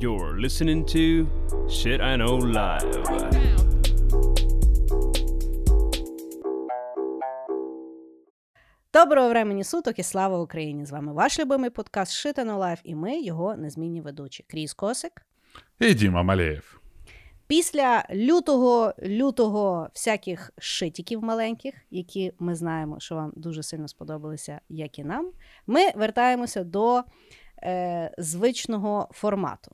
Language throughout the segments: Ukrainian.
You're listening to Shit I Know Live. Доброго времені суток і слава Україні! З вами ваш любимий подкаст Shit I Know Live і ми, його незмінні ведучі. Кріс Косик. І Діма Малеєв. Після лютого лютого всяких шитіків маленьких, які ми знаємо, що вам дуже сильно сподобалися, як і нам, ми вертаємося до е, звичного формату.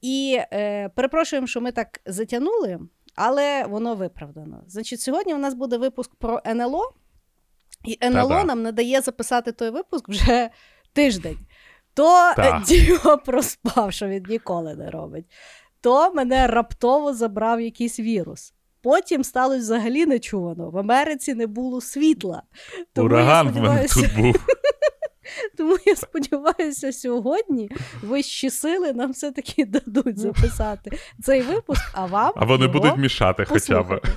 І е, перепрошуємо, що ми так затягнули, але воно виправдано. Значить, сьогодні у нас буде випуск про НЛО, і НЛО Та-да. нам не дає записати той випуск вже тиждень. То Та. Проспав, що він ніколи не робить. То мене раптово забрав якийсь вірус. Потім сталося взагалі нечувано. В Америці не було світла. Тому Ураган я в мене сподіваюся, тут був. тому я сподіваюся, сьогодні вищі сили нам все-таки дадуть записати цей випуск, а вам А вони будуть мішати хоча б.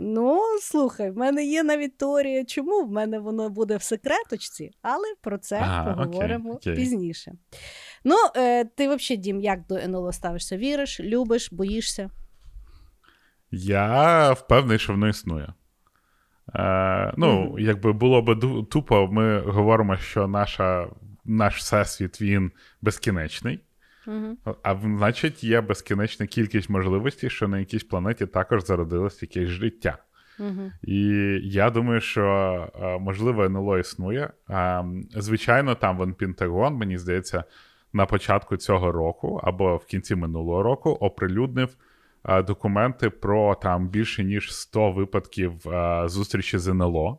Ну, слухай, в мене є навіть теорія, чому в мене воно буде в секреточці, але про це Ага, поговоримо окей, окей. пізніше. Ну, е, ти взагалі, Дім, як до НЛО ставишся? Віриш, любиш, боїшся? Я впевнений, що воно існує. Е, ну, якби було б тупо, ми говоримо, що наша, наш всесвіт він безкінечний. Угу. А значить, є безкінечна кількість можливостей, що на якійсь планеті також зародилось якесь життя. Угу. І я думаю, що е, можливо НЛО існує. Е, Звичайно, там вон Пентагон, мені здається, на початку цього року або в кінці минулого року оприлюднив документи про там більше ніж 100 випадків е, зустрічі з НЛО.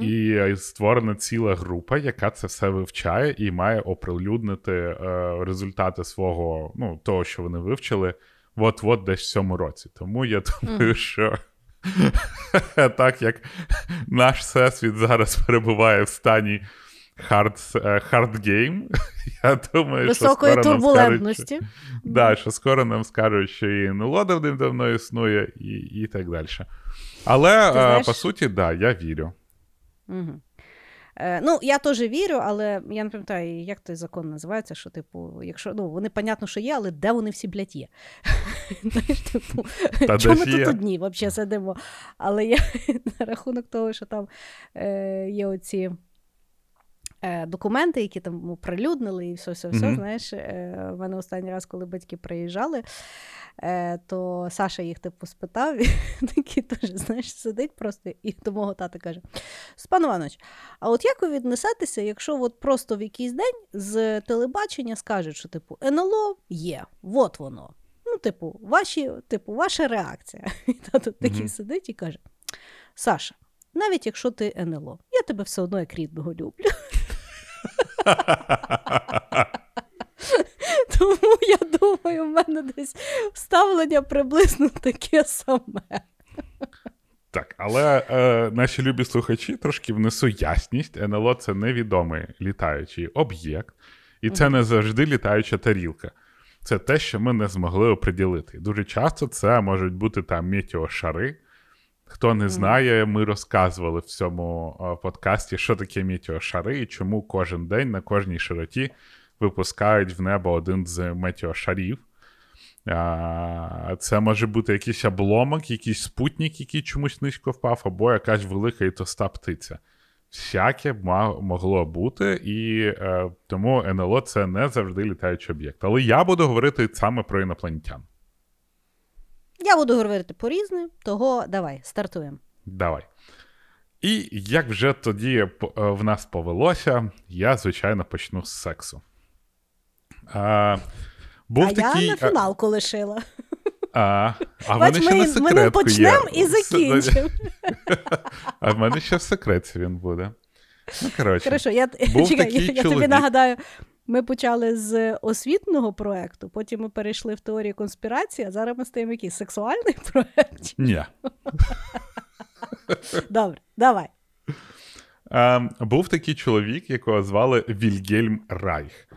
І е, створена ціла група, яка це все вивчає і має оприлюднити е, результати свого, ну, того, що вони вивчили, от-от десь в цьому році. Тому я думаю, Мгм. що так як наш всесвіт зараз перебуває в стані hard, е, hard game, я думаю, Високої що скоро нам скажуть, турбулентності. Да, що скоро нам скажуть, що і НЛО давним-давно існує, і, і так далі. Але, е, знаєш- по суті, да, я вірю. Угу. Е, ну, я теж вірю, але я не пам'ятаю, як той закон називається, що, типу, якщо ну, вони, понятно, що є, але де вони всі, блядь, є? Типу, чому ми тут одні взагалі сидимо? Але я на рахунок того, що там е, є оці. Е, Документи, які там оприлюднили, і все, все, все. Знаєш, е, в мене останній раз, коли батьки приїжджали, е, то Саша їх типу спитав, і такий теж, знаєш, сидить просто і до мого тата каже: Спан Іванович, а от як ви віднесетеся, якщо от просто в якийсь день з телебачення скажуть, що типу НЛО є, от воно. Ну, типу, ваші, типу, ваша реакція. І тато такий Мгм. сидить і каже: Саша, навіть якщо ти НЛО, я тебе все одно як рідного люблю. Тому я думаю, в мене десь ставлення приблизно таке саме. Так, але е, наші любі слухачі трошки внесу ясність. НЛО це невідомий літаючий об'єкт, і це не завжди літаюча тарілка. Це те, що ми не змогли оприділити. Дуже часто це можуть бути там метеошари. Хто не знає, ми розказували в цьому е, подкасті, що таке метеошари і чому кожен день на кожній широті випускають в небо один з метеошарів. Це може бути якийсь обломок, якийсь спутник, який чомусь низько впав, або якась велика і тоста птиця. Всяке могло бути, і е, тому НЛО це не завжди літаючий об'єкт. Але я буду говорити саме про інопланетян. Я буду говорити по різне, того давай, стартуємо. Давай. І як вже тоді е, в нас повелося, я, звичайно, почну з сексу. А, був а такий, я на фіналку лишила. А, а в Бач, ще ми, на ми не почнемо і закінчимо. А в мене ще в секреті він буде. Ну, коротше. Хорошо, я, Був чекай, такий я, я тобі нагадаю, ми почали з освітного проекту, потім ми перейшли в теорію конспірації, а зараз ми стаємо якийсь сексуальний проект. Ні. Добре, давай. А, був такий чоловік, якого звали Вільгельм Райх.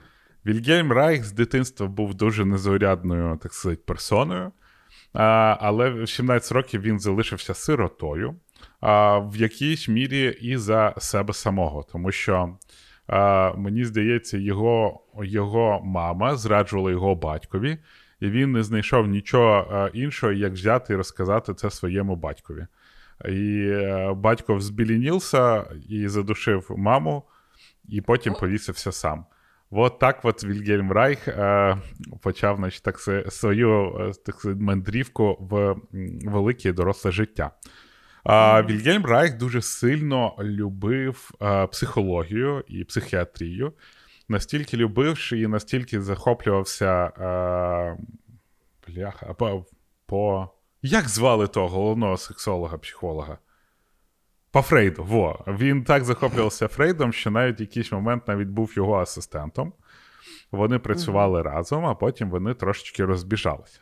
Вільгельм Райх з дитинства був дуже незаурядною, так сказати, персоною. А, але в 17 років він залишився сиротою, а, в якійсь мірі і за себе самого, тому що а, мені здається, його його мама зраджувала його батькові, і він не знайшов нічого іншого, як взяти і розказати це своєму батькові. І е, батько взбілінівся і задушив маму, і потім повісився сам. От так от Вільгельм Райх е, почав значить, так, свою е, так, мандрівку в велике доросле життя. А Вільгельм Райх дуже сильно любив е, психологію і психіатрію, настільки любивши і настільки захоплювався е, бляха, по, по. Як звали того головного сексолога-психолога? По Фрейду. Во. Він так захоплювався Фрейдом, що навіть в якийсь момент навіть був його асистентом. Вони працювали mm-hmm. разом, а потім вони трошечки розбіжалися.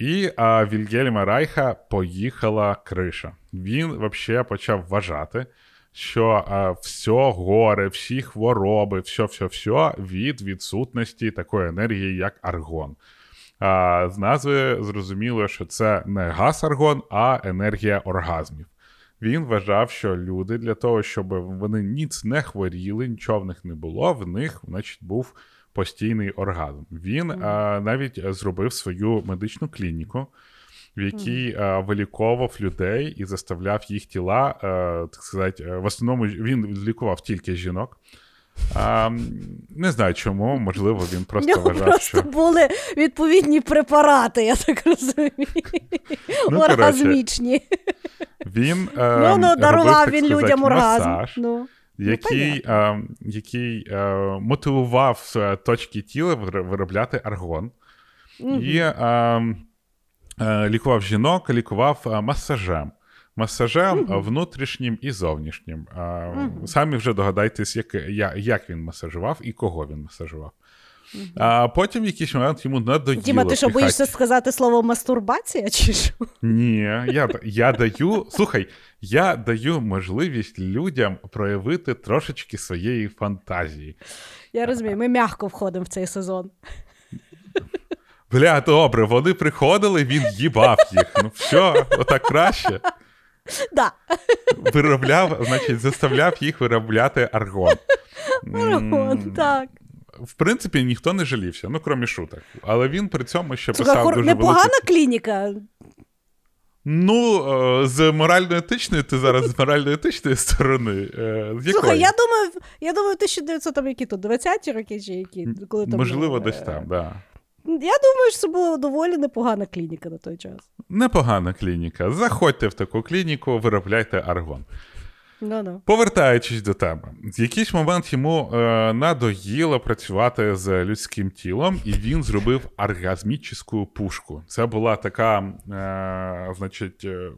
І а, Вільгельма Райха поїхала криша. Він взагалі почав вважати, що а, все горе, всі хвороби, все-все-все від відсутності такої енергії, як аргон. А, З назви зрозуміло, що це не газ аргон, а енергія оргазмів. Він вважав, що люди для того, щоб вони ніц не хворіли, нічого в них не було, в них, значить, був постійний оргазм. Він mm. а, навіть зробив свою медичну клініку, в якій mm. а, виліковував людей і заставляв їх тіла, а, так сказати, в основному він лікував тільки жінок. А, Не знаю чому, можливо, він просто Нього вважав, просто що... були відповідні препарати, я так розумію. Ну, Оргазмічні. Він е, ну, ну, дарував він людям оргазм. Ну, який ну, е, який е, мотивував точки тіла виробляти аргон. Угу. І е, е, лікував жінок, лікував масажем масажем mm-hmm. внутрішнім і зовнішнім. Mm-hmm. Самі вже догадайтесь, як як він масажував і кого він масажував. А потім в якийсь момент йому надоїло. Діма, ти що піхати. боїшся сказати слово мастурбація? чи що? Ні, я я даю. Слухай, я даю можливість людям проявити трошечки своєї фантазії. Я розумію, ми м'яко входимо в цей сезон. Бля, добре, вони приходили, він їбав їх. Ну все, отак краще. Да. Виробляв, значить, заставляв їх виробляти аргон. Аргон, так. В принципі, ніхто не жалівся, ну крім шуток. Але він при цьому ще писав Слуха, дуже непогана велику... клініка. Ну, е, з морально-етичної, ти зараз з морально-етичної сторони. Е, з Слухай, я думаю, я думаю, 1900 там які тут 20-ті роки чи які? Коли там, Можливо, е... десь там, так. Да. Я думаю, що це була доволі непогана клініка на той час. Непогана клініка. Заходьте в таку клініку, виробляйте аргон. No, no. Повертаючись до теми, в якийсь момент йому е, надоїло працювати з людським тілом, і він зробив оргазмічну пушку. Це була така, е, значить, е,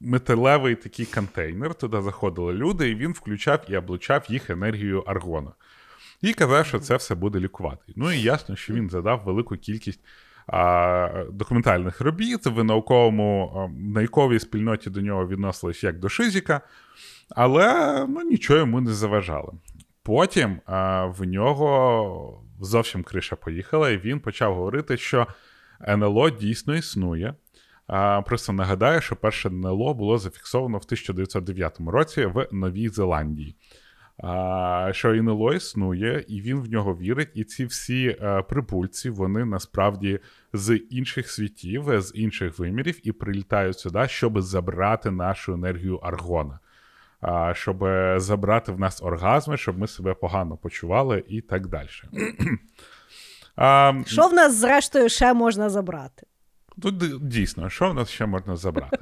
металевий такий контейнер. Туди заходили люди, і він включав і облучав їх енергією аргону і казав, що це все буде лікувати. Ну і ясно, що він задав велику кількість документальних робіт в науковому науковій спільноті до нього відносились як до Шизіка, але ну, нічого йому не заважало. Потім в нього зовсім криша поїхала, і він почав говорити, що НЛО дійсно існує. Просто нагадаю, що перше НЛО було зафіксовано в 1909 році в Новій Зеландії що ІНЛО існує, і він в нього вірить. І ці всі е, прибульці, вони насправді з інших світів, з інших вимірів, і прилітають сюди, щоб забрати нашу енергію аргона. Щоб забрати в нас оргазми, щоб ми себе погано почували і так далі. Що в нас, зрештою, ще можна забрати? Тут дійсно, що в нас ще можна забрати?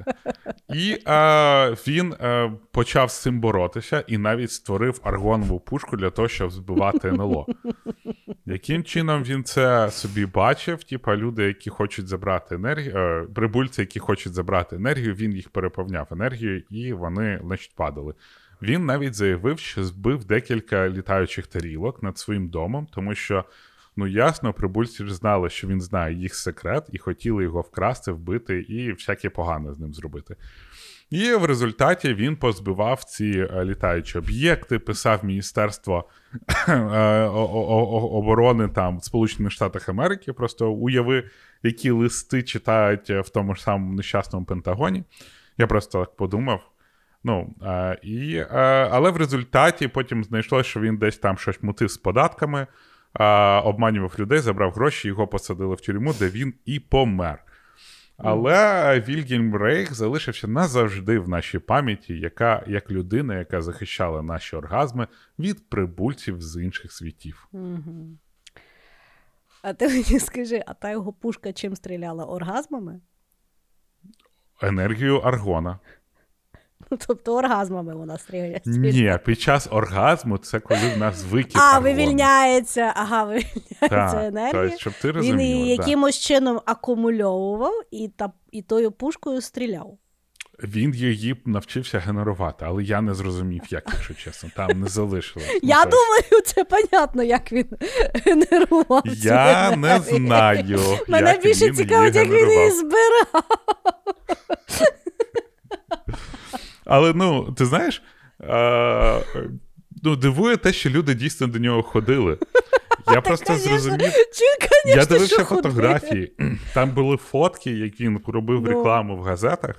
І е, він е, почав з цим боротися і навіть створив аргонову пушку для того, щоб збивати НЛО. Яким чином він це собі бачив? Типа люди, які хочуть забрати енергію, е, прибульці, які хочуть забрати енергію, він їх переповняв енергією, і вони значить, падали. Він навіть заявив, що збив декілька літаючих тарілок над своїм домом, тому що. Ну, ясно, прибульці ж знали, що він знає їх секрет, і хотіли його вкрасти, вбити і всяке погане з ним зробити. І в результаті він позбивав ці е, літаючі об'єкти, писав Міністерство е, оборони там в Сполучених Штатах Америки. Просто уяви, які листи читають в тому ж самому нещасному Пентагоні. Я просто так подумав. Ну, і, Але в результаті потім знайшлося, що він десь там щось мутив з податками, а, обманював людей, забрав гроші, його посадили в тюрму, де він і помер. Але Вільгельм Рейх залишився назавжди в нашій пам'яті, яка як людина, яка захищала наші оргазми від прибульців з інших світів. Угу. А ти мені скажи, а та його пушка чим стріляла? Оргазмами? Енергію аргона. Ну, тобто оргазмами вона стріляє. Ні, під час оргазму це коли в нас викид А, аргону. вивільняється, ага, вивільняється енергія. щоб ти Він її да. якимось чином акумульовував і, та, і тою пушкою стріляв. Він її навчився генерувати, але я не зрозумів, як, якщо чесно, там не залишилось. Ну, Я тобто, думаю, це понятно, як він генерував. цю Я не знаю. Мене як більше він цікавить, як він її збирав. Але ну, ти знаєш, е, ну, дивує те, що люди дійсно до нього ходили. Я просто Конечно. зрозумів. Чи, Я дивився що ходили. фотографії. Там були фотки, як він робив Ну. рекламу в газетах.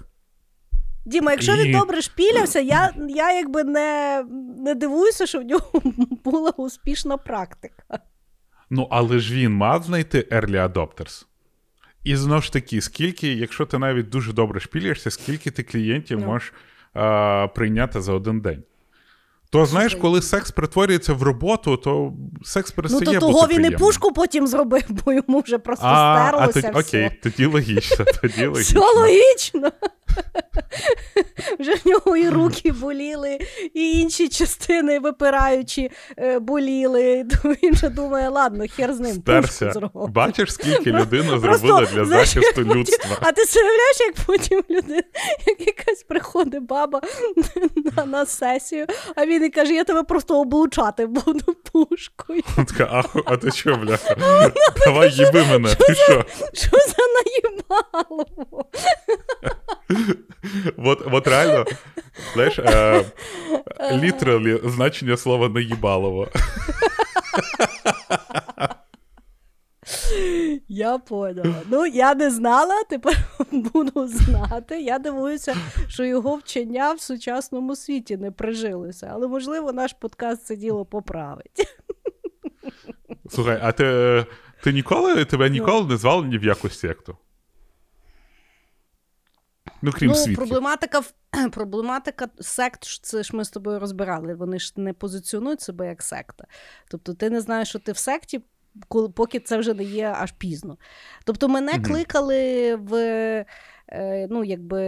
Діма, якщо він добре шпілявся, я, я якби не, не дивуюся, що в нього була успішна практика. Ну, але ж він мав знайти early adopters. І знову ж таки, скільки, якщо ти навіть дуже добре шпілюєшся, скільки ти клієнтів Ну. можеш а, прийняти за один день? То знаєш, коли секс перетворюється в роботу, то секс Ну перестає то того він і пушку потім зробив, бо йому вже просто а, а стерлося. тоді, все. окей, тоді логічно, тоді логічно. Все логічно. Вже в нього і руки боліли, і інші частини випираючі е, боліли. Він вже думає, ладно, хер з ним зробив. Бачиш, скільки людина зробила для захисту людства. А ти уявляєш, як потім людина, як якась приходить баба на, на сесію, а він і каже: я тебе просто облучати буду пушкою. Така, а, а ти що, бляха? Давай їби мене, ти що? Що за наїбало? От, от реально, знаєш, е, літералі значення слова наїбалово. Я поняла. Ну, я не знала, тепер буду знати. Я дивуюся, що його вчення в сучасному світі не прижилося. Але, можливо, наш подкаст це діло поправить. Слухай, а ти, ти ніколи тебе Ну. ніколи не звали ні в якусь секту? Ну, крім ну, свідків. проблематика, проблематика сект, це ж ми з тобою розбирали. Вони ж не позиціонують себе як секта. Тобто, ти не знаєш, що ти в секті, коли, поки це вже не є аж пізно. Тобто, мене Мгм. кликали в. е, Ну, якби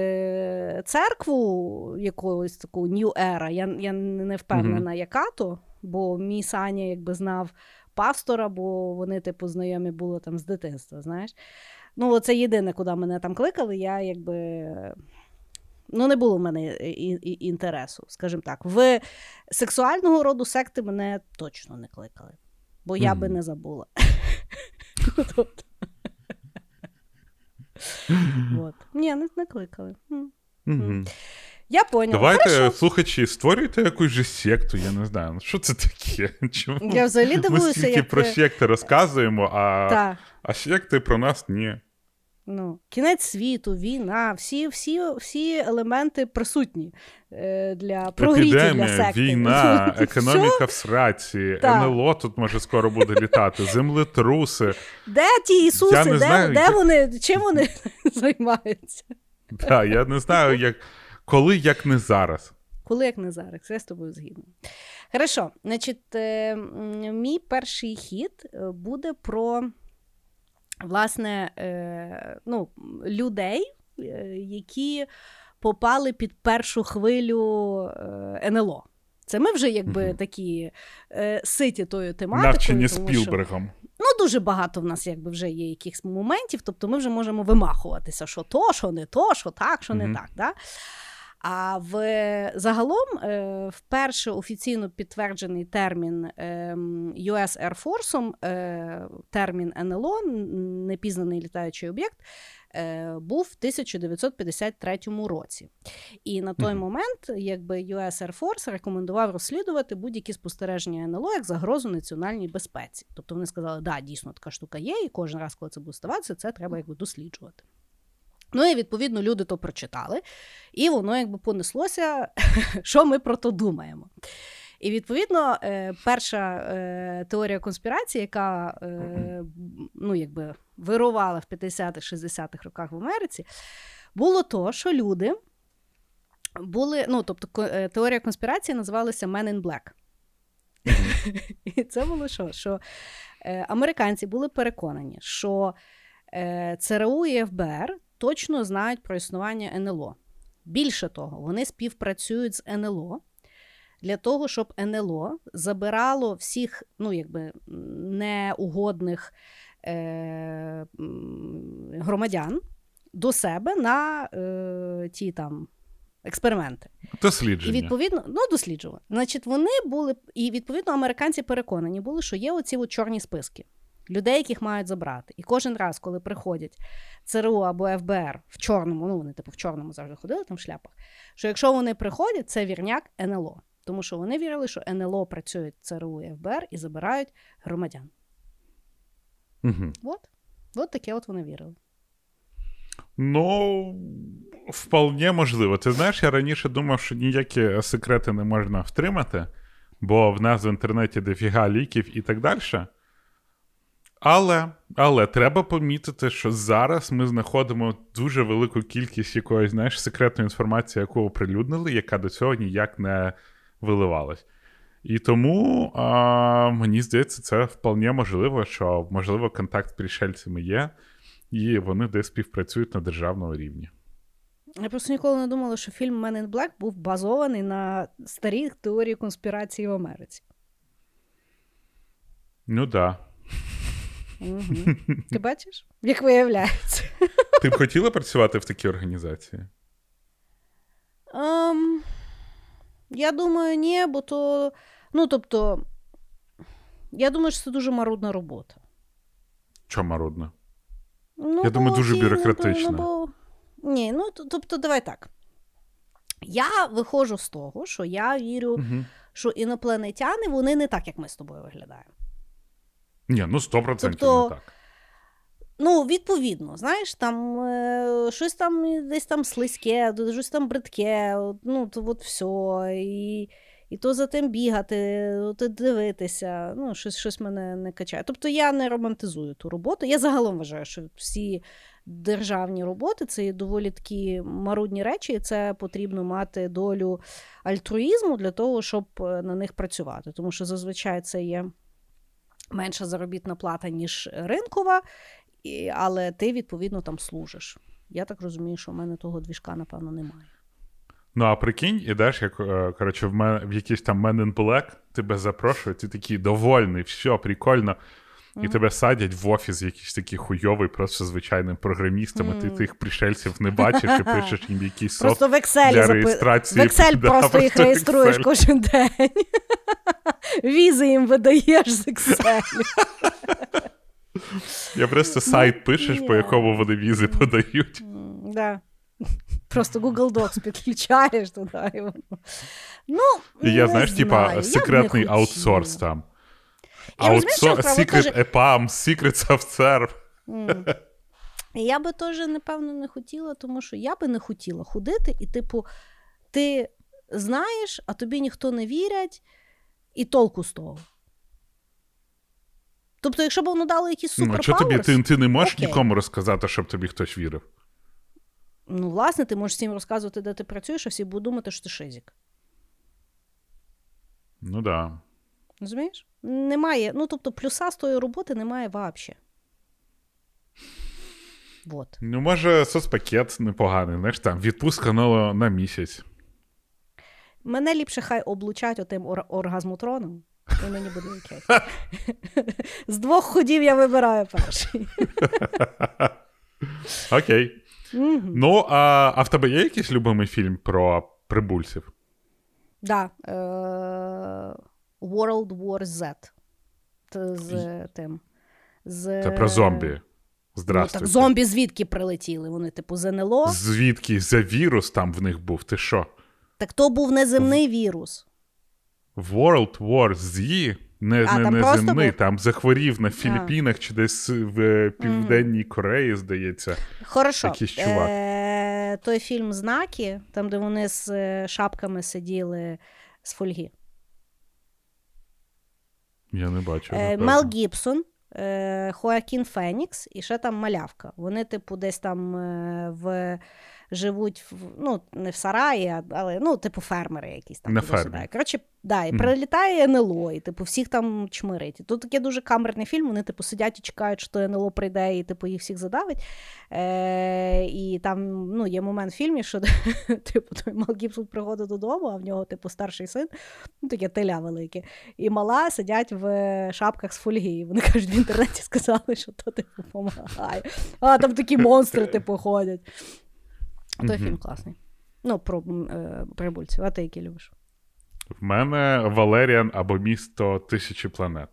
церкву якогось таку New Era, я, я не впевнена, яка то, бо мій Саня якби знав пастора, бо вони, типу, знайомі були там з дитинства, знаєш. Ну, це єдине, куди мене там кликали, я якби. Ну, не було в мене інтересу, скажімо так. В сексуального роду секти мене точно не кликали, бо я би не забула. Ні, не кликали. Я поняла. Давайте, Хорошо. слухачі, створюйте якусь же секту, я не знаю. Ну, Що це таке? Чому Я взагалі ми дивуюся, стільки як про секти розказуємо, а, Та, а секти про нас ні. ну, кінець світу, війна, всі, всі, всі елементи присутні е, для прогріті для секти. війна, економіка в сраці, Так. НЛО тут може скоро буде літати, землетруси. Де ті Ісуси? Я не де, знаю, де як- вони? Чим вони займаються? Да, я не знаю, як, коли, як не зараз. Коли як не зараз, я з тобою згідна. Хорошо, значить, е, мій перший хід е, буде про власне е, ну, людей, які попали під першу хвилю НЛО. Це ми вже якби Мгм. такі е, ситі тою тематикою. Навчені тому що- Спілбергом. Ну, дуже багато в нас якби вже є якихось моментів, тобто ми вже можемо вимахуватися, що то, що не то, що так, що Мгм. не так. Да? А в загалом е, вперше офіційно підтверджений термін ем, US Air Force, е, термін НЛО, непізнаний літаючий об'єкт, е, був в 1953 році. І на той Мгм. момент якби US Air Force рекомендував розслідувати будь-які спостереження НЛО як загрозу національній безпеці. Тобто вони сказали, да, дійсно така штука є, і кожен раз, коли це буде ставатися, це треба якби досліджувати. Ну і відповідно люди то прочитали, і воно якби понеслося, що ми про то думаємо. І відповідно, е, перша е, теорія конспірації, яка е, ну, якби вирувала в 50-х-60-х роках в Америці, було то, що люди були. Ну, тобто, теорія конспірації називалася Men in Black. І це було що? Що американці були переконані, що ЦРУ і ФБР точно знають про існування НЛО. Більше того, вони співпрацюють з НЛО для того, щоб НЛО забирало всіх ну, якби, неугодних е, громадян до себе на е, ті там. Експерименти. Дослідження. І відповідно, ну, досліджувати. Значить, вони були, і відповідно, американці переконані були, що є оці от чорні списки людей, яких мають забрати. І кожен раз, коли приходять ЦРУ або ФБР в чорному, ну вони типу в чорному завжди ходили там в шляпах, що якщо вони приходять, це вірняк НЛО. Тому що вони вірили, що НЛО працюють ЦРУ і ФБР і забирають громадян. Угу. От. От таке от вони вірили. Ну, вполне можливо. Ти знаєш, я раніше думав, що ніякі секрети не можна втримати, бо в нас в інтернеті дофіга ліків і так далі. Але але треба помітити, що зараз ми знаходимо дуже велику кількість якоїсь знаєш, секретної інформації, яку оприлюднили, яка до цього ніяк не виливалась. І тому а, мені здається, це вполне можливо, що можливо контакт з пришельцями є, і вони десь співпрацюють на державному рівні. Я просто ніколи не думала, що фільм «Men in Black» був базований на старій теорії конспірації в Америці. Ну так. Да. Угу. Ти бачиш, як виявляється? Ти б хотіла працювати в такій організації? Um, я думаю, ні, бо то. Ну, тобто, я думаю, що це дуже марудна робота. Чому марудна? Ну, я думаю, дуже бюрократична. Ну, бо... Ні, ну тобто, давай так. Я виходжу з того, що я вірю, угу. що інопланетяни вони не так, як ми з тобою виглядаємо. Ні, ну 100% тобто, не так. Ну, відповідно, знаєш, там е, щось там десь там слизьке, щось там бридке, ну, то от все. І і то за тим бігати, то дивитися, ну, щось щось мене не качає. Тобто я не романтизую ту роботу. Я загалом вважаю, що всі державні роботи це доволі такі марудні речі, і це потрібно мати долю альтруїзму для того, щоб е, на них працювати. Тому що зазвичай це є менша заробітна плата, ніж ринкова, але ти, відповідно, там служиш. Я так розумію, що в мене того двіжка, напевно, немає. Ну, а прикинь, ідеш, як е, коротше, в мене в якийсь там Men in Black, тебе запрошують, ти такий довольний, все, прикольно. І mm-hmm. тебе садять в офіс якийсь такий хуйовий, просто звичайним програмістом, mm-hmm. а ти тих пришельців не бачиш і пишеш їм якийсь софт Просто в Excel для реєстрації. В Excel да, просто їх реєструєш Excel. кожен день. Візи їм видаєш з Excel. Я просто сайт пишеш, по якому вони візи подають. Да. Просто Google Docs підключаєш туди. Ну, І я, знаєш, типа, секретний аутсорс там. Аутсорс, Secret EPAM, Secret Soft Serve. Я би теж, напевно, не хотіла, тому що я би не хотіла ходити, і, типу, ти знаєш, а тобі ніхто не вірять, і толку з того. Тобто, якщо б воно дало якісь суперпауерс... Ну, а що тобі ти, ти не можеш окей. нікому розказати, щоб тобі хтось вірив? Ну, власне, ти можеш всім розказувати, де ти працюєш, а всі будуть думати, що ти шизик. Ну да. Розумієш? Немає. Ну, тобто, плюса з тої роботи немає взагалі. Вот. Ну, може, соцпакет непоганий, знаєш, там відпустка на, на місяць. Мене ліпше хай облучать отим ор- оргазмутроном, і мені буде окей. З двох ходів я вибираю перший. Окей. Ну, а а в тебе є якийсь любимий фільм про прибульців? Так. World War Z. З тим. З... Це про зомбі. Здравствуйте. Ну, так зомбі звідки прилетіли? Вони, типу, з НЛО? Звідки за вірус там в них був? Ти що? Так то був неземний вірус. World War Z? Не, А, не, там не земний, був? там захворів на Філіппінах чи десь в Південній Кореї, здається. Хорошо. Якийсь чувак. Е, той фільм Знаки, там, де вони з е, шапками сиділи з фольги. Я не бачу. Е. Мел Гібсон, е, Хоакін Фенікс і ще там малявка. Вони, типу, десь там е, в. Живуть в, ну, не в сараї, але ну, типу, фермери якісь там. На фермі. Коротше, да, і прилітає НЛО, і типу, всіх там чмирить. І Тут такий дуже камерний фільм, вони типу, сидять і чекають, що НЛО прийде і типу, їх всіх задавить. Е, і там ну, є момент в фільмі, що типу, той Мел Гібсон приходить додому, а в нього типу, старший син, ну, таке теля велике, і мала сидять в шапках з фольги. І вони кажуть, в інтернеті сказали, що то типу допомагає. А там такі монстри, типу, ходять. Той Мгм. фільм класний. Ну, про е, прибульців. А ти який любиш? В мене Валеріан або місто тисячі планет.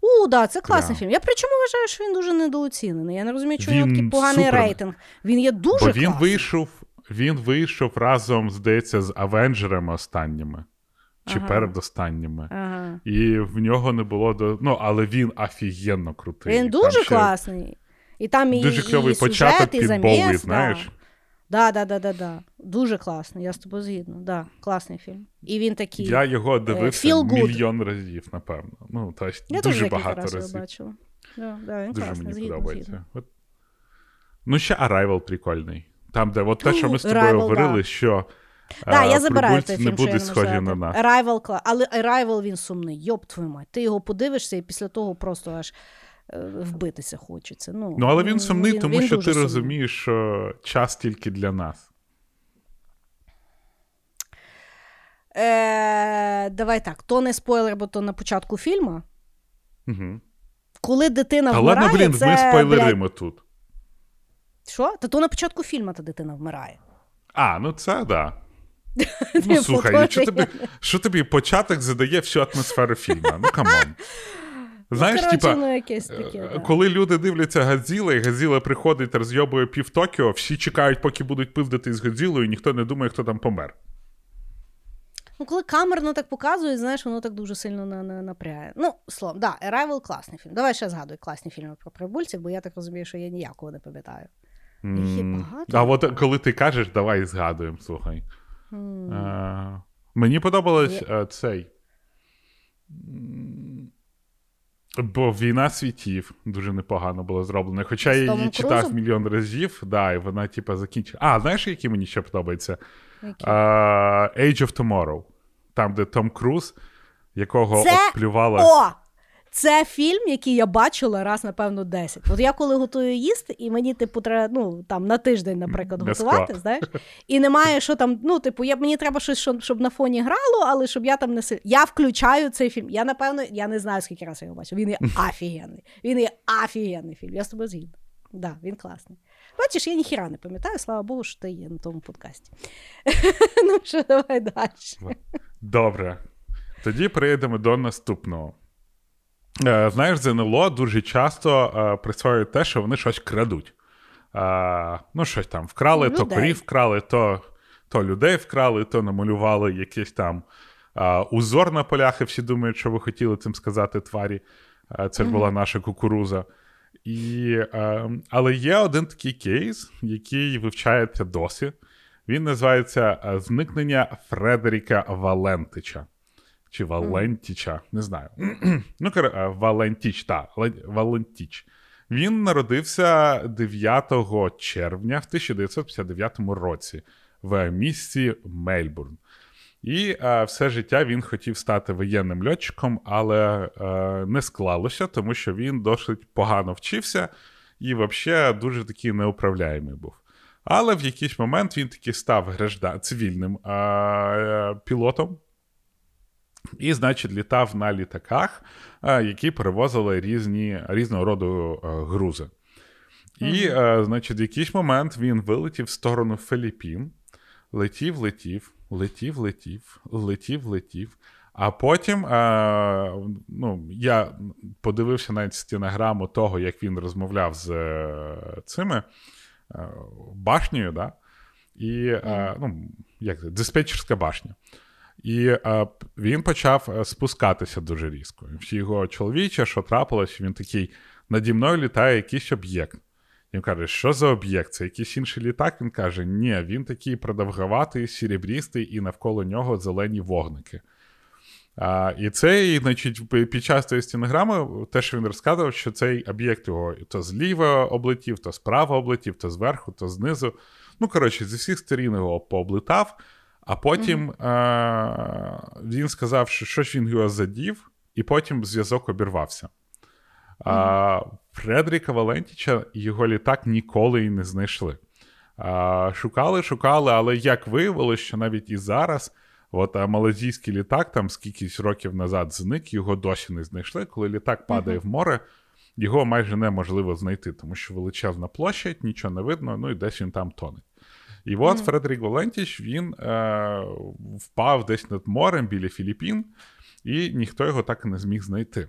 У, да, це класний Да. фільм. Я причому вважаю, що він дуже недооцінений. Я не розумію, чому Він такий поганий супер. рейтинг. Він є дуже Бо він класний. вийшов, він вийшов разом, здається, з Авенджерами останніми. Чи Ага. передостанніми. Ага. І в нього не було до. Ну, але він офігенно крутий. Він дуже ще класний. І там і, Дуже кльовий і сюжет, початок і заміс, да. знаєш. Да, да, да, да, да. Дуже класний, я з тобою згідна. Да, класний фільм. І він такий. Я його дивився feel мільйон разів, напевно. Ну, тобто, Я дуже багато разів разів. бачила. Да, да, він Дуже класний, мені згідно, подобається. згідно. От. Ну, ще Arrival прикольний. Там, де от те, що ми з тобою Arrival, говорили, да. що Да, е, я забираю прибульці той не фільм, не схожі на нас. Arrival, але Arrival він сумний, йоп твою мать. Ти його подивишся і після того просто аж е, вбитися хочеться. Ну, Ну, але він сумний, він- тому він що ти сумний. розумієш, що час тільки для нас. Е, давай так, то не спойлер, бо то на початку фільму. Угу. Коли дитина Та вмирає, ладно, блін, це, ми блядь, спойлеримо тут. Що? Та то на початку фільму та дитина вмирає. А, ну це да. Типу, Ну, слухай, ну, що тобі, що тобі початок задає всю атмосферу фільму? Ну, come on. Знаєш, коротше, типа, ну, таке, е, да. коли люди дивляться Гадзіла, і Гадзіла приходить, розйобує пів Токіо, всі чекають, поки будуть пиздити з Гадзілою, і ніхто не думає, хто там помер. Ну, коли камерно так показують, знаєш, воно так дуже сильно на, на, напрягає. Ну, словом, да, Arrival класний фільм. Давай ще згадуй класні фільми про прибульців, бо я так розумію, що я ніякого не пам'ятаю. Їх є багато. А от коли ти кажеш, давай згадуємо, слухай. М. Е, Мені подобалось Є- е, цей. Бо війна світів дуже непогано було зроблено. Хоча я її читав Крузом? мільйон разів, да, і вона, типа, закінчила. А, знаєш, які мені ще подобається? Які? Uh, Age of Tomorrow. Там, де Том Круз, якого Це-. О! Це фільм, який я бачила раз, напевно, 10. От я коли готую їсти, і мені, типу, треба ну, там, на тиждень, наприклад, Без готувати, знаєш, і немає, що там, ну, типу, я, мені треба щось, щоб, щоб на фоні грало, але щоб я там не сильно. Я включаю цей фільм. Я, напевно, я не знаю, скільки разів я його бачив. Він є офігенний. Він є офігенний фільм. Я з тобою згідна. Да, він класний. Бачиш, я ніхіра не пам'ятаю, слава Богу, що ти є на тому подкасті. ну що, давай далі. Добре. Тоді перейдемо до наступного. Е, Знаєш, з НЛО дуже часто е, присвоюють те, що вони щось крадуть. Е, ну, щось там вкрали, то корів вкрали, то, то людей вкрали, то намалювали якийсь там узор на полях, і всі думають, що ви хотіли цим сказати тварі. Це ж була наша кукуруза. І, але є один такий кейс, який вивчається досі. Він називається Зникнення Фредеріка Валентича. Чи Валентіча, не знаю. ну, кор- е, Валентіч, так, Валентіч. Він народився 9 червня в 1959 році в місті Мельбурн. І е, все життя він хотів стати воєнним льотчиком, але е, не склалося, тому що він досить погано вчився і взагалі дуже такий неуправляємий був. Але в якийсь момент він таки став граждан, цивільним е, е, пілотом. І, значить, літав на літаках, е, які перевозили різні, різного роду е, грузи. І, е, значить, в якийсь момент він вилетів в сторону Філіппін, летів, летів, летів, летів, летів, летів. А потім е, ну, я подивився навіть стінограму того, як він розмовляв з цими башнею, да? і ну, як це, диспетчерська башня. І е, він почав е, спускатися дуже різко. Всі його чоловіче, що трапилось, він такий: наді мною літає якийсь об'єкт. Він каже, що за об'єкт? Це якийсь інший літак. Він каже, ні, він такий продовгаватий, сірібрістий, і навколо нього зелені вогники. А, І цей, значить, під час цієї стінограми, те, що він розказував, що цей об'єкт його то зліва облетів, то справа облетів, то зверху, то знизу. Ну, коротше, зі всіх сторін його пооблетав, а потім mm-hmm. а, він сказав, що щось він його задів, і потім зв'язок обірвався. Mm-hmm. А, Фредріка Валентіча його літак ніколи і не знайшли. А, Шукали, шукали, але як виявилося, що навіть і зараз. От а малазійський літак, там скількись років назад зник, його досі не знайшли. Коли літак падає uh-huh. в море, його майже неможливо знайти, тому що величезна площа, нічого не видно, ну і десь він там тоне. І от mm-hmm. Фредерік Валентіч він е, впав десь над морем біля Філіппін, і ніхто його так і не зміг знайти.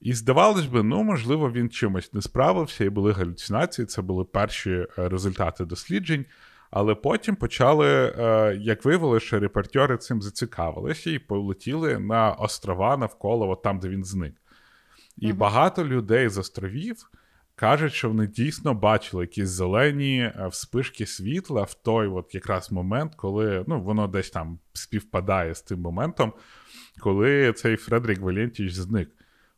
І здавалось би, ну, можливо, він чимось не справився, і були галюцинації, це були перші е, результати досліджень. Але потім почали, е, як виявилося, що репортери цим зацікавилися і полетіли на острова навколо от там, де він зник. І uh багато людей з островів кажуть, що вони дійсно бачили якісь зелені е, вспишки світла в той от якраз момент, коли ну, воно десь там співпадає з тим моментом, коли цей Фредерік Валентіч зник.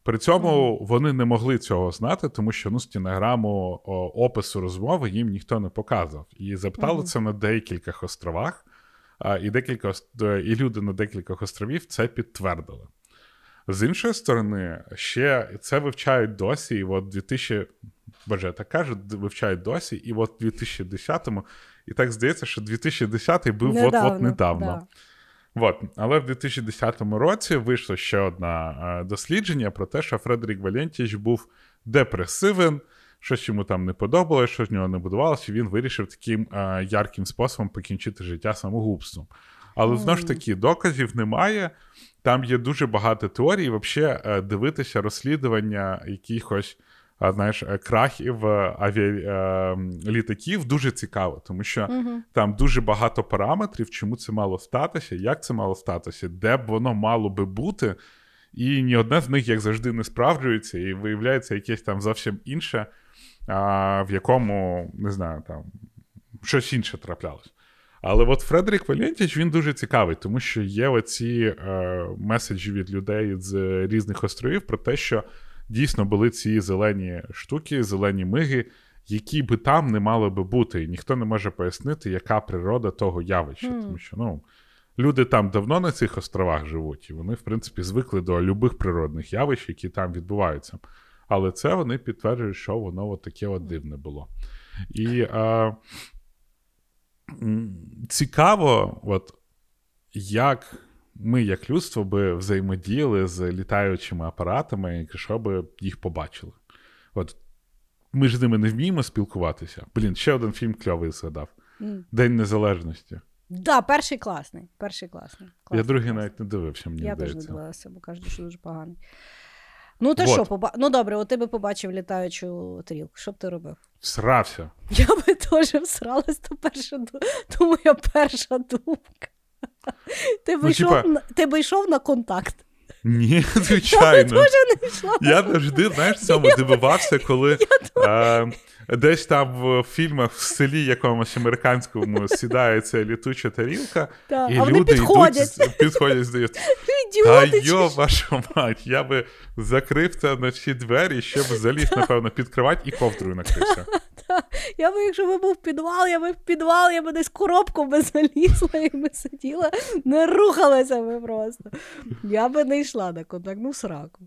При цьому вони не могли цього знати, тому що ну, стінограму опису розмови їм ніхто не показував. І запитали mm-hmm. це на декількох островах, а, і декілька і люди на декількох островів це підтвердили. З іншої сторони, ще це вивчають досі, і от 2000, боже, так кажуть, вивчають досі, і от 2010-му, і так здається, що 2010-й був недавно, от-от недавно. Да. От. Але в 2010 році вийшло ще одне дослідження про те, що Фредерік Валентіч був депресивен, щось йому там не подобалося, що з нього не будувалося, і він вирішив таким а, ярким способом покінчити життя самогубством. Але mm. знову ж таки, доказів немає. Там є дуже багато теорій, взагалі е, дивитися розслідування якихось знаєш, е, крахів е, авіалітаків дуже цікаво, тому що uh там дуже багато параметрів, чому це мало статися, як це мало статися, де б воно мало би бути. І ні одне з них, як завжди, не справджується, і виявляється якесь там зовсім інше, а, в якому, не знаю, там щось інше траплялось. Але от Фредерік Валентіч він дуже цікавий, тому що є оці е, меседжі від людей з різних островів про те, що дійсно були ці зелені штуки, зелені миги, які би там не мали би бути. І ніхто не може пояснити, яка природа того явища. Mm. Тому що ну, люди там давно на цих островах живуть, і вони, в принципі, звикли до любих природних явищ, які там відбуваються. Але це вони підтверджують, що воно от таке от дивне було. І а, цікаво, от, як ми, як людство, би взаємодіяли з літаючими апаратами, якщо би їх побачили. От ми ж з ними не вміємо спілкуватися. Блін, ще один фільм кльовий згадав: mm. День Незалежності. Так, да, перший класний. Перший класний. класний Я другий класний. навіть не дивився. мені Я теж не дивилася, бо кажуть, що дуже поганий. Ну, ти вот. що, поба... ну добре, от ти би побачив літаючу тарілку. Що б ти робив? Всрався. Я би теж всралась, то перша то моя перша думка. Ти ну, йшов, типа... на... ти йшов на контакт. Ні, звичайно. Я завжди, знаєш, цьому дивувався, коли а, десь там в фільмах в селі якомусь американському сідається літуча тарілка, да, і а люди підходять. йдуть, підходять, здають. Та йо, ваша мать, я би закрив це на всі двері, ще б заліз, напевно, під кровать і ковдрою накрився. Я би, якщо би був підвал, я би в підвал, я би десь коробку би залізла і би сиділа, не рухалася би просто. Я би не йшла на контактну сраку.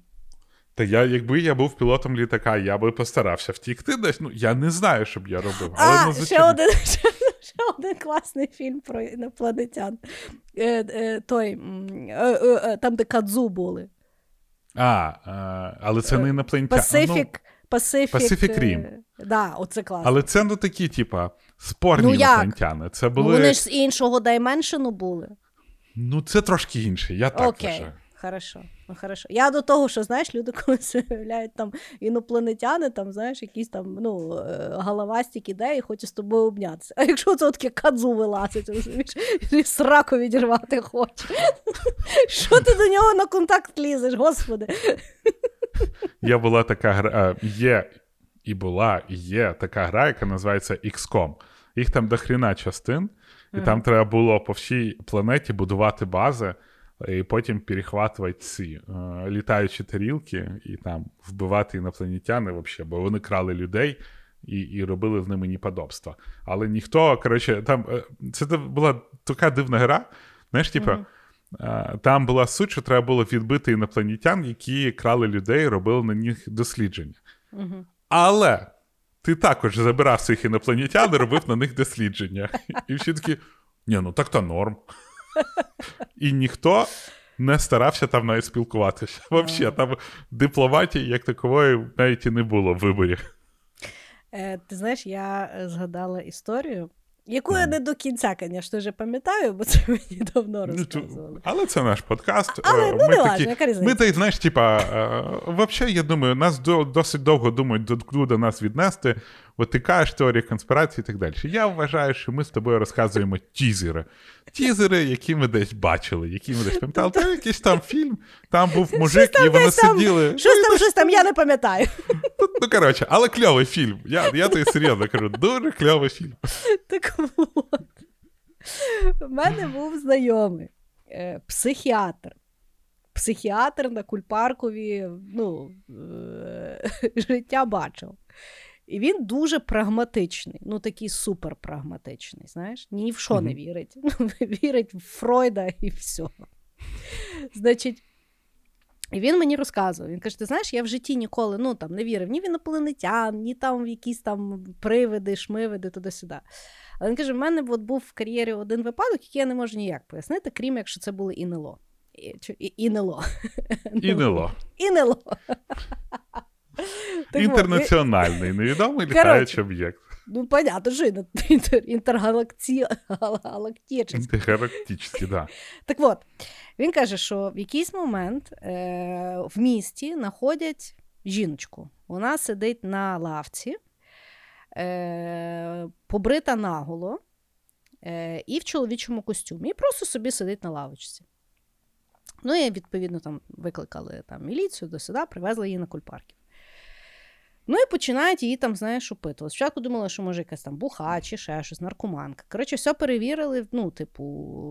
Та я, якби я був пілотом літака, я би постарався втікти десь. Ну, я не знаю, що б я робив. Але, а, ну, ще один ще, ще один класний фільм про інопланетян. Е, е, той, е, е, е Там, де кадзу були. А, але це не інопланетян. Pacific, ну, Pacific, Pacific Rim. Да, оце класно. Але це ну такі, типа, спорні ну, інопланетяни. Це були... Вони ж з іншого дайменшену були. Ну, це трошки інше, я так Окей. вважаю. Хорошо, ну хорошо. Я до того, що знаєш, люди, коли уявляють там інопланетяни, там, знаєш, якісь там ну, е, головастік іде і хоче з тобою обнятися. А якщо це таке кадзу вилазить, розумієш, і сраку відірвати хоче. Що ти до нього на контакт лізеш, господи? Є була така гра, є і була, і є така гра, яка називається XCOM. Їх там дохріна частин, і там треба було по всій планеті будувати бази і потім перехватувати ці е, літаючі тарілки і там вбивати інопланетяни, вообще, бо вони крали людей і і робили з ними неподобства. Але ніхто, коротше, там е, це була така дивна гра. Знаєш, типу, mm-hmm. Там була суть, що треба було відбити інопланетян, які крали людей робили на них дослідження. Mm-hmm. Але. Ти також забирав цих інопланетян і робив на них дослідження. І всі такі, ні, ну так то норм. І ніхто не старався там навіть спілкуватися. Взагалі, там дипломатії як такової навіть і не було в виборі. Е, Ти знаєш, я згадала історію. Яку я не до кінця, звісно, вже пам'ятаю, бо це мені давно ну, розказували. Але це наш подкаст. Але ми ну, ми не такі, важно, Ми так, знаєш, типа, е, взагалі, я думаю, нас досить довго думають, до нас віднести. Ти теорії конспірації і так далі. Я вважаю, що ми з тобою розказуємо тізери. Тізери, які ми десь бачили, які ми десь пам'ятали. Там якийсь там фільм, там був мужик, і вони сиділи. Щось там, щось там, я не пам'ятаю. Ну, ну, коротше, але кльовий фільм. Я я тобі серйозно кажу, дуже кльовий фільм. Так от. У мене був знайомий е, психіатр. Психіатр на Кульпаркові ну, е, життя бачив. І він дуже прагматичний, ну такий супер прагматичний, знаєш, ні в що mm-hmm. не вірить. Ну, Вірить в Фройда і все. Значить, і він мені розказував: він каже: ти знаєш, я в житті ніколи ну, там, не вірив ні в інопланетян, ні там в якісь там привиди, шмивиди, туди-сюди. Але він каже: в мене от був в кар'єрі один випадок, який я не можу ніяк пояснити, крім якщо це було ІНЛО. І, ІНЛО. ІНЛО. Інтернаціональний, невідомий літаючий об'єкт. Ну, понятно, що інтергалактичний. Інтергалактичний, да. Так от, він каже, що в якийсь момент е, в місті знаходять жіночку. Вона сидить на лавці, е, побрита наголо е, і в чоловічому костюмі. І просто собі сидить на лавочці. Ну, і відповідно там викликали там, міліцію до сюди, привезли її на кульпарків. Ну і починають її там, знаєш, опитувати. Спочатку думала, що може якась там буха чи ще щось, наркоманка. Коротше, все перевірили, ну, типу,